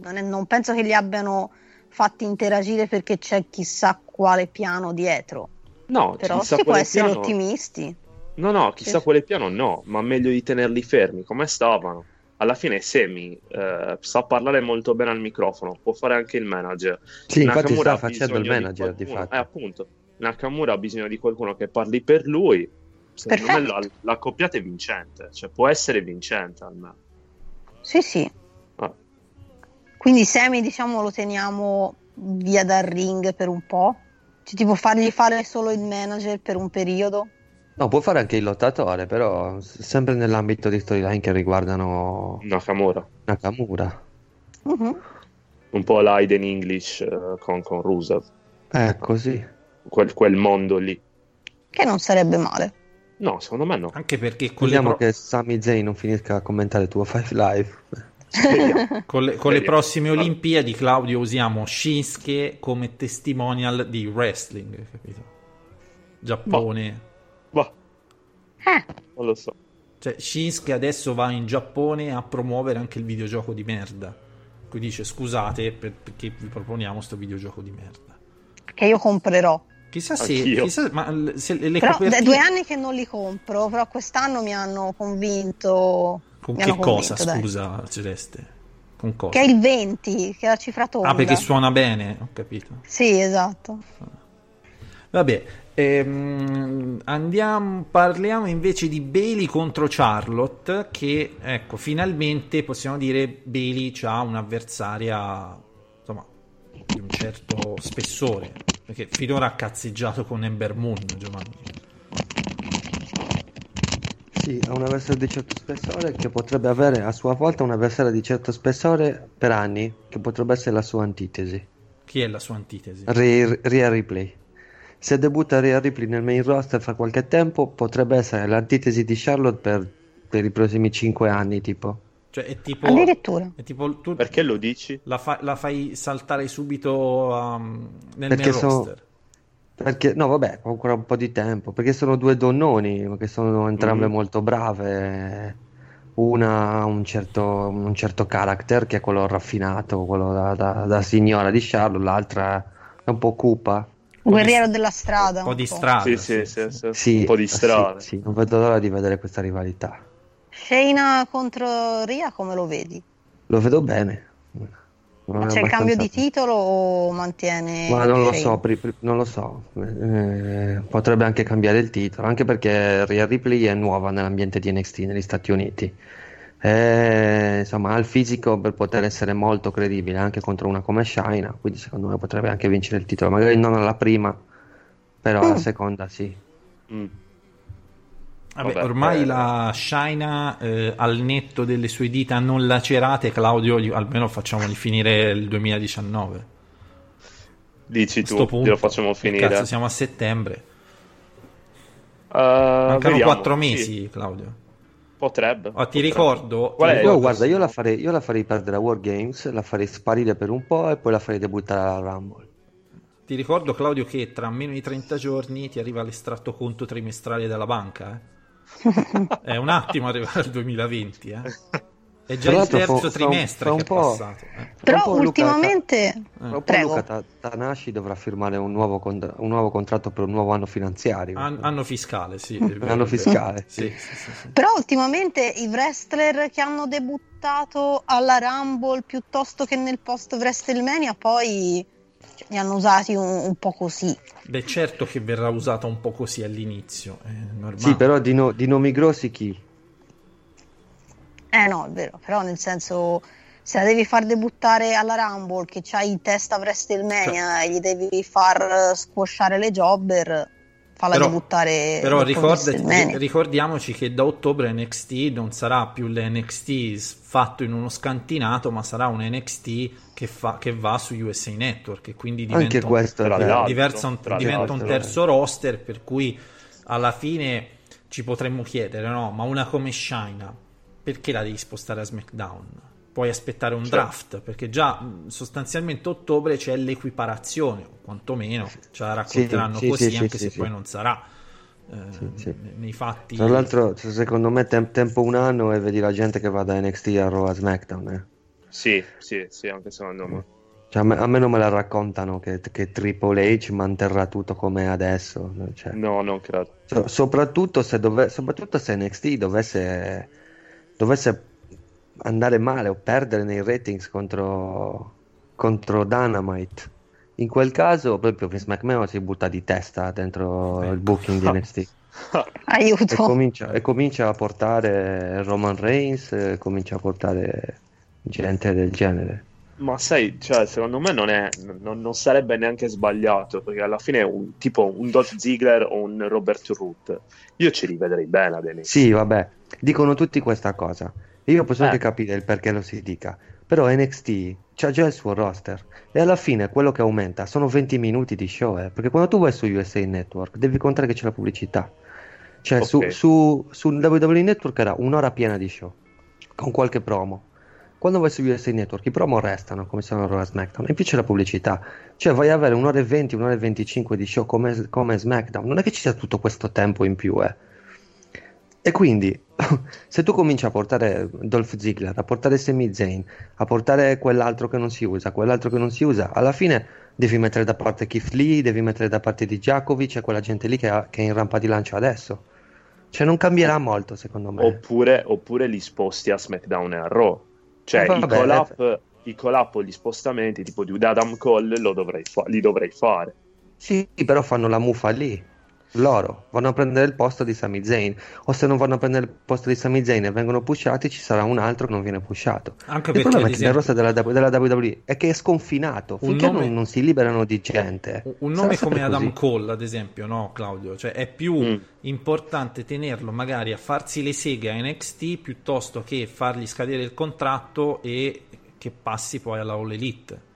S14: non, è- non penso che li abbiano fatti interagire perché c'è chissà quale piano dietro.
S12: No,
S14: Però
S12: chissà
S14: si può
S12: quale
S14: essere
S12: piano-
S14: ottimisti.
S12: No, no, chissà
S14: Sì.
S12: quale piano no, ma meglio di tenerli fermi come stavano. Alla fine Semi eh, sa parlare molto bene al microfono, può fare anche il manager.
S13: Sì, infatti
S12: Nakamura
S13: sta
S12: ha
S13: facendo il manager, di
S12: qualcuno-
S13: fatto.
S12: Eh, appunto, Nakamura ha bisogno di qualcuno che parli per lui. Secondo me
S14: Perfetto.
S12: la, la coppiata è vincente, cioè può essere vincente almeno.
S14: Sì, sì.
S12: Ah.
S14: Quindi Sammy, diciamo, lo teniamo via dal ring per un po'. Cioè, tipo fargli fare solo il manager per un periodo.
S13: No può fare anche il lottatore però sempre nell'ambito di storyline che riguardano
S12: Nakamura,
S13: Nakamura
S14: Mhm.
S12: un po' l'Aiden English eh, con, con Rusev,
S13: eh così
S12: quel, quel mondo lì.
S14: Che non sarebbe male.
S12: No, secondo me no.
S11: Anche perché con
S13: Speriamo
S11: pro-
S13: che Sami Zayn non finisca a commentare tuo Five Live
S11: con le- con le prossime Olimpiadi, Claudio, usiamo Shinsuke come testimonial di wrestling, capito? Giappone.
S12: Bah,
S14: Eh,
S12: non lo so.
S11: Cioè, Shinsuke adesso va in Giappone a promuovere anche il videogioco di merda. Qui dice scusate per- perché vi proponiamo sto videogioco di merda.
S14: che io comprerò.
S11: Chissà se, chissà, se le
S14: Però
S11: copertine-
S14: da due anni che non li compro, però quest'anno mi hanno convinto.
S11: Con
S14: mi
S11: che cosa,
S14: convinto, dai.
S11: scusa, Celeste? Con cosa?
S14: Che è il 20, che è la cifra tonda.
S11: Ah, perché suona bene, ho capito.
S14: Sì, esatto.
S11: Vabbè, ehm, andiamo, parliamo invece di Bailey contro Charlotte, che ecco, finalmente possiamo dire Bailey ha un'avversaria insomma di un certo spessore, perché finora ha cazzeggiato con Ember Moon, Giovanni.
S13: Sì, ha un avversario di certo spessore che potrebbe avere a sua volta un avversario di certo spessore per anni, che potrebbe essere la sua antitesi.
S11: Chi è la sua antitesi?
S13: Rhea Rhea Ripley. Se debutta Rhea Ripley nel main roster fra qualche tempo, potrebbe essere l'antitesi di Charlotte per, per i prossimi 5 anni, tipo.
S11: Cioè, è tipo,
S14: Addirittura.
S11: è tipo tu
S12: Perché lo dici?
S11: la, fa- la fai saltare subito um, nel
S13: Perché
S11: main
S13: sono-
S11: roster.
S13: Perché, no, vabbè, ancora un po' di tempo. Perché sono due donnoni che sono entrambe
S12: Mhm.
S13: molto brave. una ha un certo, un certo character che è quello raffinato, quello da, da- da signora di Charlotte, l'altra è un po' cupa.
S14: Guerriero della strada.
S11: Un po' di strada.
S12: Sì, sì, sì, sì.
S13: Sì,
S12: un po' di
S13: sì,
S12: strada.
S13: sì, non vedo l'ora di vedere questa rivalità.
S14: Shayna contro Ria come lo vedi?
S13: Lo vedo bene. Non
S14: c'è il cambio di titolo o mantiene
S13: Ma non lo so, pri- pri- non lo so. Eh, potrebbe anche cambiare il titolo, anche perché Rhea Ripley è nuova nell'ambiente di NXT negli Stati Uniti. Eh, insomma, ha il fisico per poter essere molto credibile anche contro una come Shaina, quindi secondo me potrebbe anche vincere il titolo, magari non alla prima, però alla
S14: Mm.
S13: seconda sì.
S12: Mm.
S11: Vabbè,
S12: Vabbè,
S11: ormai
S12: eh.
S11: la Shaina eh, al netto delle sue dita non lacerate, Claudio, almeno facciamoli finire il 2019.
S12: Dici tu,
S11: punto,
S12: glielo facciamo finire.
S11: Cazzo, siamo a settembre.
S12: Eh,
S11: Mancano
S12: vediamo,
S11: quattro
S12: sì.
S11: mesi, Claudio.
S12: Potrebbe.
S11: Ah, ti
S12: potrebbe.
S11: ricordo,
S12: Qual
S11: ti
S12: è?
S11: ricordo-
S13: Io guarda, io la, farei, io la farei perdere a War Games, la farei sparire per un po' e poi la farei debuttare alla Rumble.
S11: Ti ricordo, Claudio, che tra meno di 30 giorni ti arriva l'estratto conto trimestrale della banca. eh. È un attimo arrivare al 2020. eh. È già il terzo
S13: un-
S11: trimestre
S13: fra un
S11: che è
S13: po'-
S11: passato. eh.
S14: Però
S13: un Luca-
S14: ultimamente...
S13: Un. Luca Ta- Tanahashi dovrà firmare un nuovo, con- un nuovo contratto per un nuovo anno finanziario.
S11: An- anno fiscale, sì.
S13: Anno fiscale.
S11: Sì, sì, sì, sì.
S14: Però ultimamente i wrestler che hanno debuttato alla Rumble piuttosto che nel post WrestleMania poi li hanno usati un, un po' così.
S11: Beh, certo che verrà usata un po' così all'inizio. È normale.
S13: Sì, però di, no- di nomi grossi chi?
S14: Eh no, è vero, però nel senso se la devi far debuttare alla Rumble che c'hai in testa WrestleMania e gli devi far eh, squasciare le jobber, falla
S11: Però-
S14: debuttare
S11: Però
S14: WrestleMania.
S11: ricordiamoci che da ottobre NXT non sarà più l'NXT fatto in uno scantinato, ma sarà un NXT che, fa- che va su USA Network e quindi diventa,
S13: Anche
S11: un-
S13: questo
S12: tra
S13: vero.
S12: l'altro.
S11: diversa un- diventa un terzo roster, per cui alla fine ci potremmo chiedere, no? Ma una come Shina, perché la devi spostare a SmackDown? Puoi aspettare un
S12: Certo.
S11: draft, perché già sostanzialmente a ottobre c'è l'equiparazione, o quantomeno ce la racconteranno
S13: sì,
S11: così,
S13: sì,
S11: anche
S13: sì,
S11: se
S13: sì,
S11: poi
S13: sì.
S11: non sarà. eh,
S13: Sì, sì.
S11: nei fatti
S13: Tra l'altro, secondo me, tem- tempo un anno e vedi la gente che va da NXT a Raw a SmackDown. eh.
S12: Sì, sì, sì, anche secondo me.
S13: Cioè, a, me, a me non me la raccontano che, che Triple H manterrà tutto come è adesso. cioè.
S12: No, non credo.
S13: So- soprattutto, se dove- soprattutto se NXT dovesse, dovesse andare male o perdere nei ratings contro, contro Dynamite. In quel caso, proprio Vince McMahon si butta di testa dentro il booking di NXT. E
S14: Aiuto.
S13: comincia, e comincia a portare Roman Reigns, e comincia a portare gente del genere.
S12: Ma sai, cioè, secondo me non, è, non, non sarebbe neanche sbagliato, perché alla fine è un, tipo un Dolph Ziggler o un Robert Root. Io ci rivedrei bene ad NXT.
S13: Sì, vabbè, dicono tutti questa cosa. Io posso
S12: Eh.
S13: anche capire il perché lo si dica. Però NXT c'ha già il suo roster. E alla fine quello che aumenta sono 20 minuti di show. eh, Perché quando tu vai su USA Network devi contare che c'è la pubblicità. Cioè su,
S12: Ok.
S13: su, su WWE Network era un'ora piena di show. Con qualche promo. Quando vai su USA Network i promo restano come sono Raw e SmackDown. E più c'è la pubblicità. Cioè vai a avere un'ora e 20, un'ora e 25 di show come, come SmackDown. Non è che ci sia tutto questo tempo in più, eh. E quindi, se tu cominci a portare Dolph Ziggler, a portare Sami Zayn, a portare quell'altro che non si usa, quell'altro che non si usa, alla fine devi mettere da parte Keith Lee, devi mettere da parte di Djakovic e quella gente lì che, ha- che è in rampa di lancio adesso. Cioè non cambierà molto secondo me.
S12: Oppure, oppure li sposti a SmackDown e a Raw. Cioè,
S13: Eh,
S12: i
S13: vabbè,
S12: call-up, i call-up o gli spostamenti tipo di Adam Cole lo dovrei fa- li dovrei fare.
S13: Sì, però fanno la muffa lì. Loro vanno a prendere il posto di Sami Zayn. O se non vanno a prendere il posto di Sami Zayn e vengono pushati, ci sarà un altro che non viene pushato.
S11: Anche
S13: il
S11: perché,
S13: problema
S11: ad
S13: è che nel
S11: esempio-
S13: roster della, della WWE è che è sconfinato. Finché
S11: nome-
S13: non, non si liberano di gente.
S11: Un nome come Adam
S13: così.
S11: Cole, ad esempio, no, Claudio? Cioè, è più
S12: Mm.
S11: importante tenerlo magari a farsi le seghe a NXT piuttosto che fargli scadere il contratto e che passi poi alla All Elite.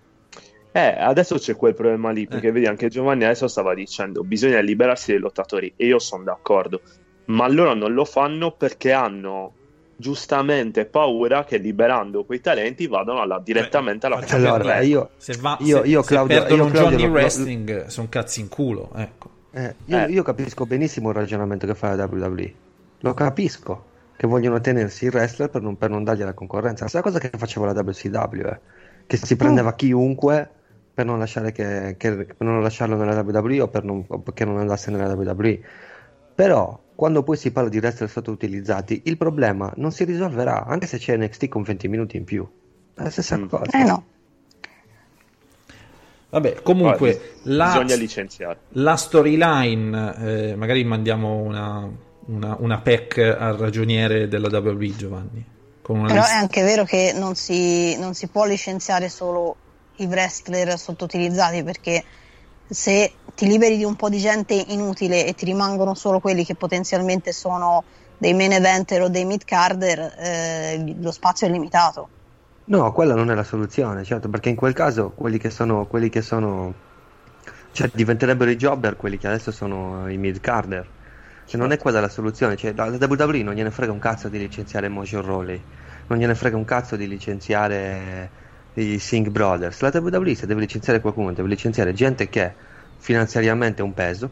S12: Eh, adesso c'è quel problema lì, perché vedi anche Giovanni adesso stava dicendo bisogna liberarsi dei lottatori e io sono d'accordo, ma loro non lo fanno perché hanno giustamente paura che liberando quei talenti vadano alla- direttamente alla
S11: Faccio
S13: Allora, io-
S11: se, va,
S13: io-
S11: se-
S13: io,
S11: se
S13: Claudio-
S11: perdono
S13: io,
S11: un
S13: Claudio,
S11: Johnny
S13: lo- lo-
S11: Wrestling sono cazzi in culo, ecco.
S13: Eh, io,
S12: Eh.
S13: io capisco benissimo il ragionamento che fa la WWE. Lo capisco. che vogliono tenersi il wrestler per non, per non dargli la concorrenza. La stessa cosa che faceva la WCW, eh, che si prendeva chiunque per non, lasciare che, che- per non lasciarlo nella WWE o per non, o perché non andasse nella WWE. Però, quando poi si parla di wrestler sottoutilizzati, il problema non si risolverà, anche se c'è NXT con 20 minuti in più. È la stessa cosa.
S14: Eh no.
S11: Vabbè, comunque
S12: Guarda,
S11: la,
S12: bisogna licenziare.
S11: la storyline, eh, magari mandiamo una, una, una PEC al ragioniere della WWE Giovanni. Con una
S14: Però
S11: lista-
S14: è anche vero che non si, non si può licenziare solo i wrestler sottoutilizzati perché se ti liberi di un po' di gente inutile e ti rimangono solo quelli che potenzialmente sono dei main eventer o dei mid carder, eh, lo spazio è limitato.
S13: No, quella non è la soluzione, certo, perché in quel caso quelli che sono, quelli che sono, cioè diventerebbero i jobber quelli che adesso sono i mid carder. Cioè, non è quella la soluzione, cioè, la WWE non gliene frega un cazzo di licenziare Mojo Rawley, non gliene frega un cazzo di licenziare i Singh Brothers. La WWE se deve licenziare qualcuno, deve licenziare gente che finanziariamente è un peso,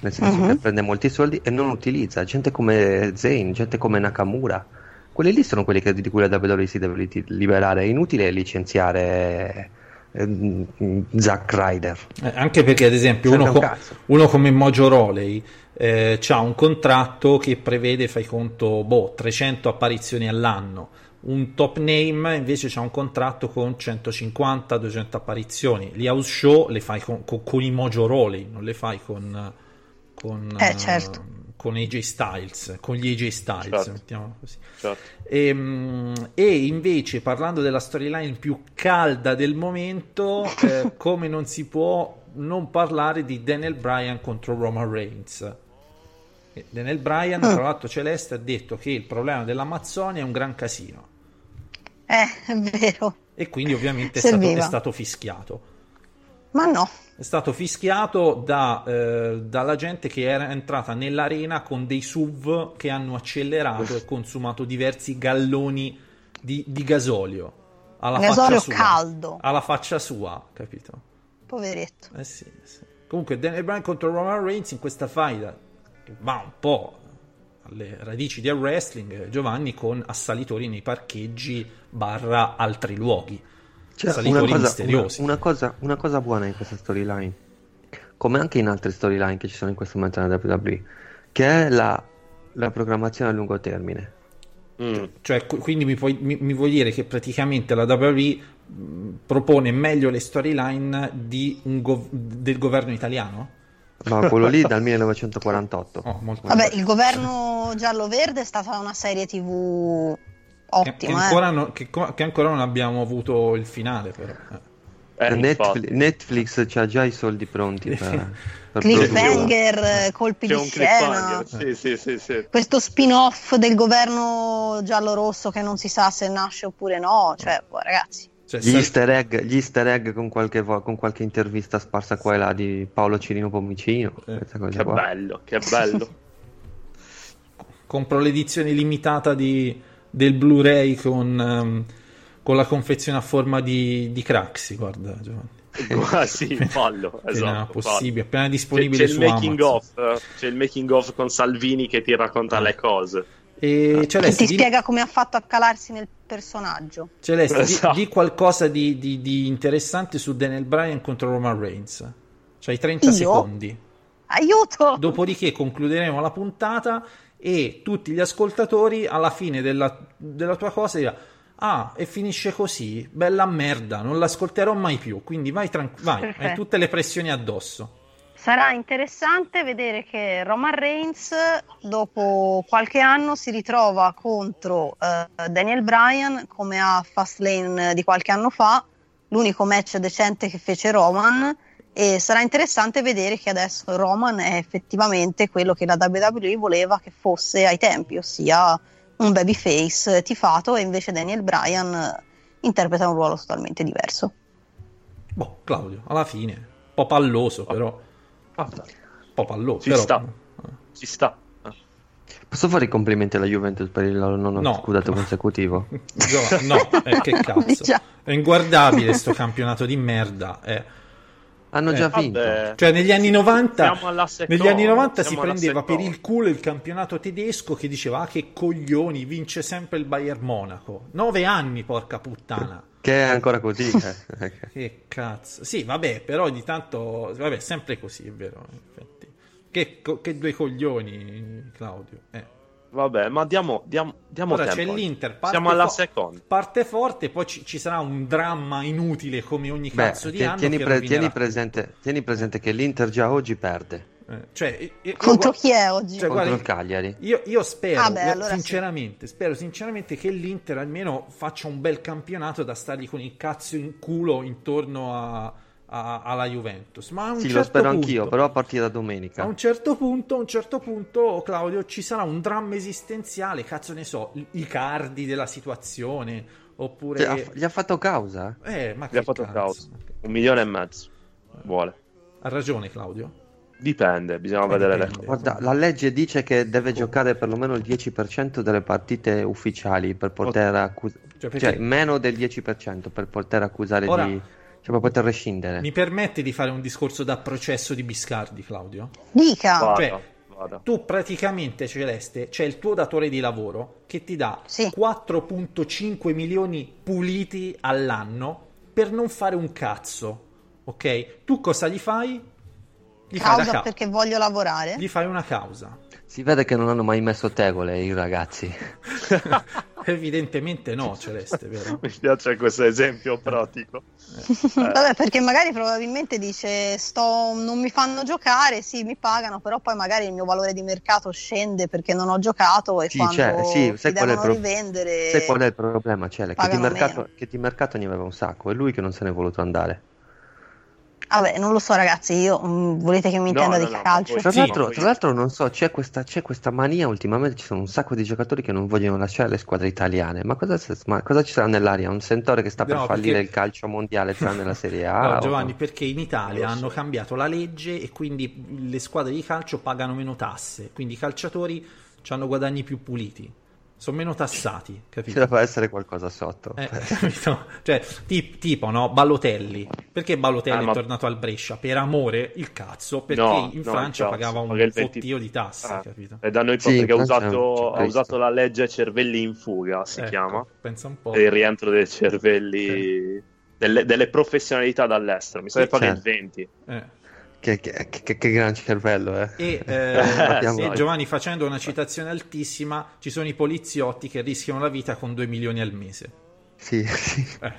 S13: nel senso
S14: Mhm.
S13: che prende molti soldi e non utilizza, gente come Zayn, gente come Nakamura. Quelli lì sono quelli che- di cui la WWE si deve li- liberare. È inutile licenziare eh, Zack Ryder.
S11: Eh, anche perché, ad esempio, uno,
S13: un
S11: co-
S13: cazzo.
S11: uno come Mojo Rawley eh, ha un contratto che prevede, fai conto, boh, 300 apparizioni all'anno. Un top name invece ha un contratto con 150-200 apparizioni. Gli house show le fai con, con- con i Mojo Rawley, non le fai con, con,
S14: Eh, certo.
S11: con AJ Styles, con gli AJ Styles,
S12: Certo.
S11: mettiamola così.
S12: Certo.
S11: E, e invece parlando della storyline più calda del momento, eh, come non si può non parlare di Daniel Bryan contro Roman Reigns. Daniel Bryan,
S14: Ah.
S11: tra l'altro Celeste, ha detto che il problema dell'Amazzonia è un gran casino
S14: Eh, è vero.
S11: e quindi ovviamente è stato, è stato fischiato.
S14: Ma no.
S11: È stato fischiato da, eh, dalla gente che era entrata nell'arena con dei SUV che hanno accelerato e consumato diversi galloni di, di gasolio. Alla
S14: Gasolio
S11: faccia sua.
S14: caldo.
S11: Alla faccia sua, capito?
S14: Poveretto.
S11: Eh sì, sì. Comunque Daniel Bryan contro Roman Reigns in questa faida va un po' alle radici del wrestling, Giovanni, con assalitori nei parcheggi barra altri luoghi. Assalitori
S13: Cioè, una cosa,
S11: misteriosi.
S13: una- una cosa- una cosa buona in questa storyline, come anche in altre storyline che ci sono in questo momento nella WWE, che è la, la programmazione a lungo termine.
S12: Mm.
S11: Cioè, qu- quindi mi, puoi- mi- mi vuoi dire che praticamente la WWE mh, propone meglio le storyline di un gov- del governo italiano?
S13: Ma quello lì dal 1948.
S11: Oh, molto
S14: Vabbè, il governo giallo-verde è stata una serie tv
S11: che, che
S14: ottima. eh.
S11: ancora no- che co- che ancora non abbiamo avuto il finale, però. eh.
S12: Eh,
S13: Netflix. Netflix ha già i soldi pronti per, per.
S14: Cliffhanger, eh, colpi
S12: C'è
S14: di scena.
S12: Sì, sì, sì, sì.
S14: Questo spin-off del governo giallo-rosso che non si sa se nasce oppure no. Cioè, boh, ragazzi.
S11: Cioè,
S13: Gli easter egg, gli easter egg con, qualche, vo- con qualche intervista sparsa qua e là di Paolo Cirino Pomicino. cose
S12: Che
S13: qua.
S12: bello, che bello.
S11: compro l'edizione limitata di- del Blu-ray con, ehm, con la confezione a forma di, di Craxi, guarda Giovanni.
S12: Ah, sì, fallo,
S11: Appena
S12: esatto,
S11: possibile,
S12: fallo.
S11: appena
S12: C'è,
S11: disponibile
S12: c'è il
S11: su
S12: making
S11: Amazon.
S12: of, eh, c'è il making of con Salvini che ti racconta le cose.
S11: E
S14: Che
S11: Celeste,
S14: ti
S11: di-
S14: spiega come ha fatto a calarsi nel personaggio.
S11: Celeste, di-
S12: Esatto.
S11: di, qualcosa di, di- di interessante su Daniel Bryan contro Roman Reigns. C'hai 30
S14: Io?
S11: secondi.
S14: Aiuto!
S11: Dopodiché concluderemo la puntata e tutti gli ascoltatori alla fine della, della tua cosa diranno Ah, e finisce così? Bella merda, non l'ascolterò mai più. Quindi vai tranquillo, vai, hai tutte le pressioni addosso.
S14: Sarà interessante vedere che Roman Reigns dopo qualche anno si ritrova contro eh, Daniel Bryan come a Fastlane di qualche anno fa, l'unico match decente che fece Roman e sarà interessante vedere che adesso Roman è effettivamente quello che la WWE voleva che fosse ai tempi, ossia un babyface tifato e invece Daniel Bryan eh, interpreta un ruolo totalmente diverso.
S11: Boh, Claudio, alla fine, un po' palloso però. Un po' palloso,
S12: Ci
S11: però.
S12: sta. Ci sta.
S13: Posso fare i complimenti alla Juventus per il nono
S11: No.
S13: scudetto consecutivo?
S11: Gio- No, eh, che cazzo.
S14: Diciamo.
S11: È inguardabile sto campionato di merda. eh.
S13: Hanno già
S11: Eh,
S13: vinto.
S12: Vabbè.
S11: Cioè, negli anni 90,
S12: Siamo alla seconda,
S11: negli anni 90 si prendeva per il culo il campionato tedesco che diceva ah, che coglioni, vince sempre il Bayern Monaco. Nove anni, porca puttana.
S13: Che è ancora così. eh.
S11: Che cazzo. Sì, vabbè, però ogni tanto... Vabbè, è sempre così, è vero, in effetti. Che, co- che due coglioni, Claudio. Eh.
S12: Vabbè, ma diamo, diamo, diamo
S11: Ora
S12: tempo.
S11: c'è l'Inter, parte
S12: Siamo alla
S11: fo-
S12: seconda.
S11: Parte forte, poi ci, ci sarà un dramma inutile come ogni
S13: Beh,
S11: cazzo di
S13: ti-
S11: anno
S13: tieni, pre- tieni presente, tieni presente che l'Inter già oggi perde
S11: Eh, cioè, io-
S14: Contro
S11: io-
S14: chi è oggi?
S11: Cioè,
S13: contro
S11: guarda,
S13: il Cagliari.
S11: Io, io spero,
S14: Ah, beh, allora sì.
S11: sinceramente, spero sinceramente che l'Inter almeno faccia un bel campionato da stargli con il cazzo in culo intorno a- a- alla Juventus. Ma a un
S13: Sì,
S11: certo
S13: lo spero
S11: punto,
S13: anch'io, però a partire da domenica.
S11: A un certo punto, a un certo punto, Claudio, ci sarà un dramma esistenziale, cazzo ne so, i- cardi della situazione, oppure...
S13: Cioè, ha- gli ha fatto causa?
S11: Eh, ma
S12: Gli ha fatto
S11: cazzo?
S12: causa. Un milione e mezzo. Vuole.
S11: Ha ragione, Claudio.
S12: Dipende, bisogna
S11: Come
S12: vedere le
S11: dipende?
S13: Guarda, la legge dice che deve giocare perlomeno il 10% delle partite ufficiali per poter accusare,
S11: Cioè,
S13: cioè, meno del 10% per poter accusare
S11: Ora-
S13: di, cioè per poter rescindere.
S11: Mi permette di fare un discorso da processo di Biscardi, Claudio?
S14: Dica.
S12: Vada,
S11: Cioè,
S12: vada.
S11: Tu praticamente, Celeste, c'è il tuo datore di lavoro che ti dà
S14: Sì.
S11: 4.5 milioni puliti all'anno per non fare un cazzo, ok? Tu cosa gli fai? Gli
S14: Causa
S11: ca-
S14: perché voglio lavorare?
S11: gli fai una causa.
S13: Si vede che non hanno mai messo tegole i ragazzi.
S11: Evidentemente no, Celeste, vero?
S12: Mi piace questo esempio pratico.
S14: Vabbè, perché magari probabilmente dice sto, non mi fanno giocare, sì, mi pagano, però poi magari il mio valore di mercato scende perché non ho giocato e
S13: Sì,
S14: quando
S13: cioè, sì, sai qual pro-
S14: rivendere
S13: Sai qual è il problema? Cioè, che, di mercato, che di mercato ne aveva un sacco, è lui che non se n'è voluto andare.
S14: Vabbè, non lo so ragazzi, io mm, volete che mi intenda
S12: no,
S14: di
S12: no,
S14: calcio?
S13: Tra l'altro, tra l'altro non so, c'è questa, c'è questa mania ultimamente, ci sono un sacco di giocatori che non vogliono lasciare le squadre italiane. Ma cosa, ma cosa ci sarà nell'aria? Un sentore che sta per
S11: No,
S13: fallire
S11: perché-
S13: il calcio mondiale tranne la Serie A?
S11: No,
S13: o-
S11: Giovanni, perché in Italia hanno cambiato la legge e quindi le squadre di calcio pagano meno tasse, quindi i calciatori hanno guadagni più puliti, sono meno tassati,
S13: Ci
S11: capito?
S13: deve essere qualcosa sotto.
S11: Eh, capito? Cioè, tip- tipo, no, Balotelli. Perché Balotelli
S12: Eh,
S11: è
S12: ma-
S11: tornato al Brescia? Per amore il cazzo, perché
S12: No,
S11: in
S12: no,
S11: Francia
S12: cazzo,
S11: pagava un
S12: paga il 20
S11: fottio di tasse,
S12: Ah,
S11: capito?
S12: E da noi
S13: Sì,
S12: perché ha usato, ha usato la legge cervelli in fuga, si
S11: Ecco,
S12: chiama.
S11: Pensa un po'.
S12: Per il rientro dei cervelli, delle, delle professionalità dall'estero. Mi sa
S13: Sì,
S12: che paga il
S13: certo.
S12: 20.
S11: Eh.
S13: Che, che- che- che gran cervello, eh.
S11: E, eh. Giovanni, facendo una citazione altissima, ci sono i poliziotti che rischiano la vita con 2 milioni al mese.
S13: Sì, sì.
S11: Eh,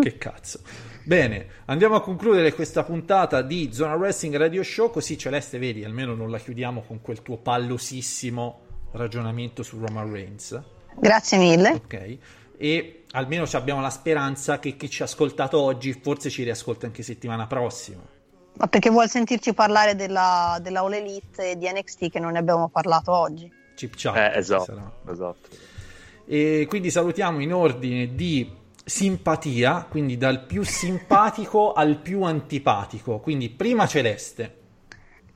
S11: che cazzo. Bene, andiamo a concludere questa puntata di Zona Wrestling Radio Show, così Celeste, vedi, almeno non la chiudiamo con quel tuo pallosissimo ragionamento su Roman Reigns.
S14: Grazie mille.
S11: Ok? E almeno ci abbiamo la speranza che chi ci ha ascoltato oggi forse ci riascolta anche settimana prossima.
S14: Ma perché vuol sentirci parlare della, della All Elite e di NXT che non ne abbiamo parlato oggi?
S11: Chip chat.
S12: Eh, esatto, esatto.
S11: E quindi salutiamo in ordine di simpatia, quindi dal più simpatico al più antipatico. Quindi prima Celeste.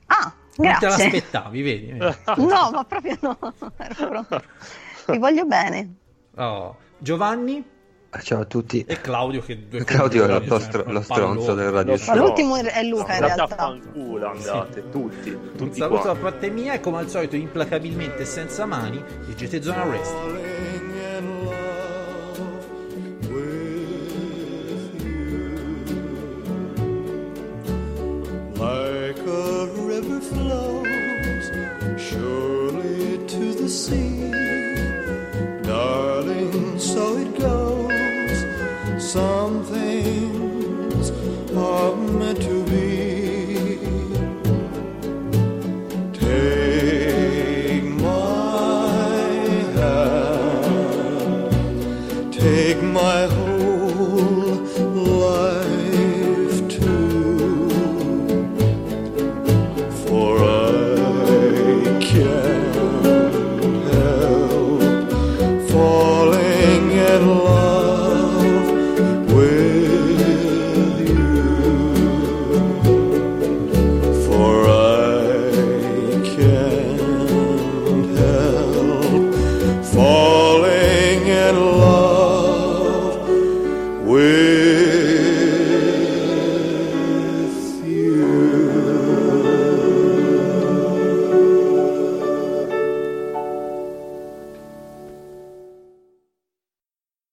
S14: Ah,
S11: Non te
S14: grazie.
S11: l'aspettavi, vedi? vedi?
S14: No, ma proprio no. Ti voglio bene.
S11: Oh, Giovanni
S13: Ciao a tutti.
S11: e Claudio che due
S13: Claudio è lo,
S11: coglioni,
S13: stro-
S11: cioè,
S13: lo
S11: un
S13: stronzo del radio
S12: Lo
S14: Ma
S13: show.
S12: No.
S14: l'ultimo è Luca in
S12: Andate a
S14: realtà.
S12: fanculo, andate, tutti,
S11: Un
S12: tutti
S11: saluto da
S12: quanti.
S11: parte mia e come al solito implacabilmente senza mani di GT
S4: in with you. Like a river flows surely to the sea.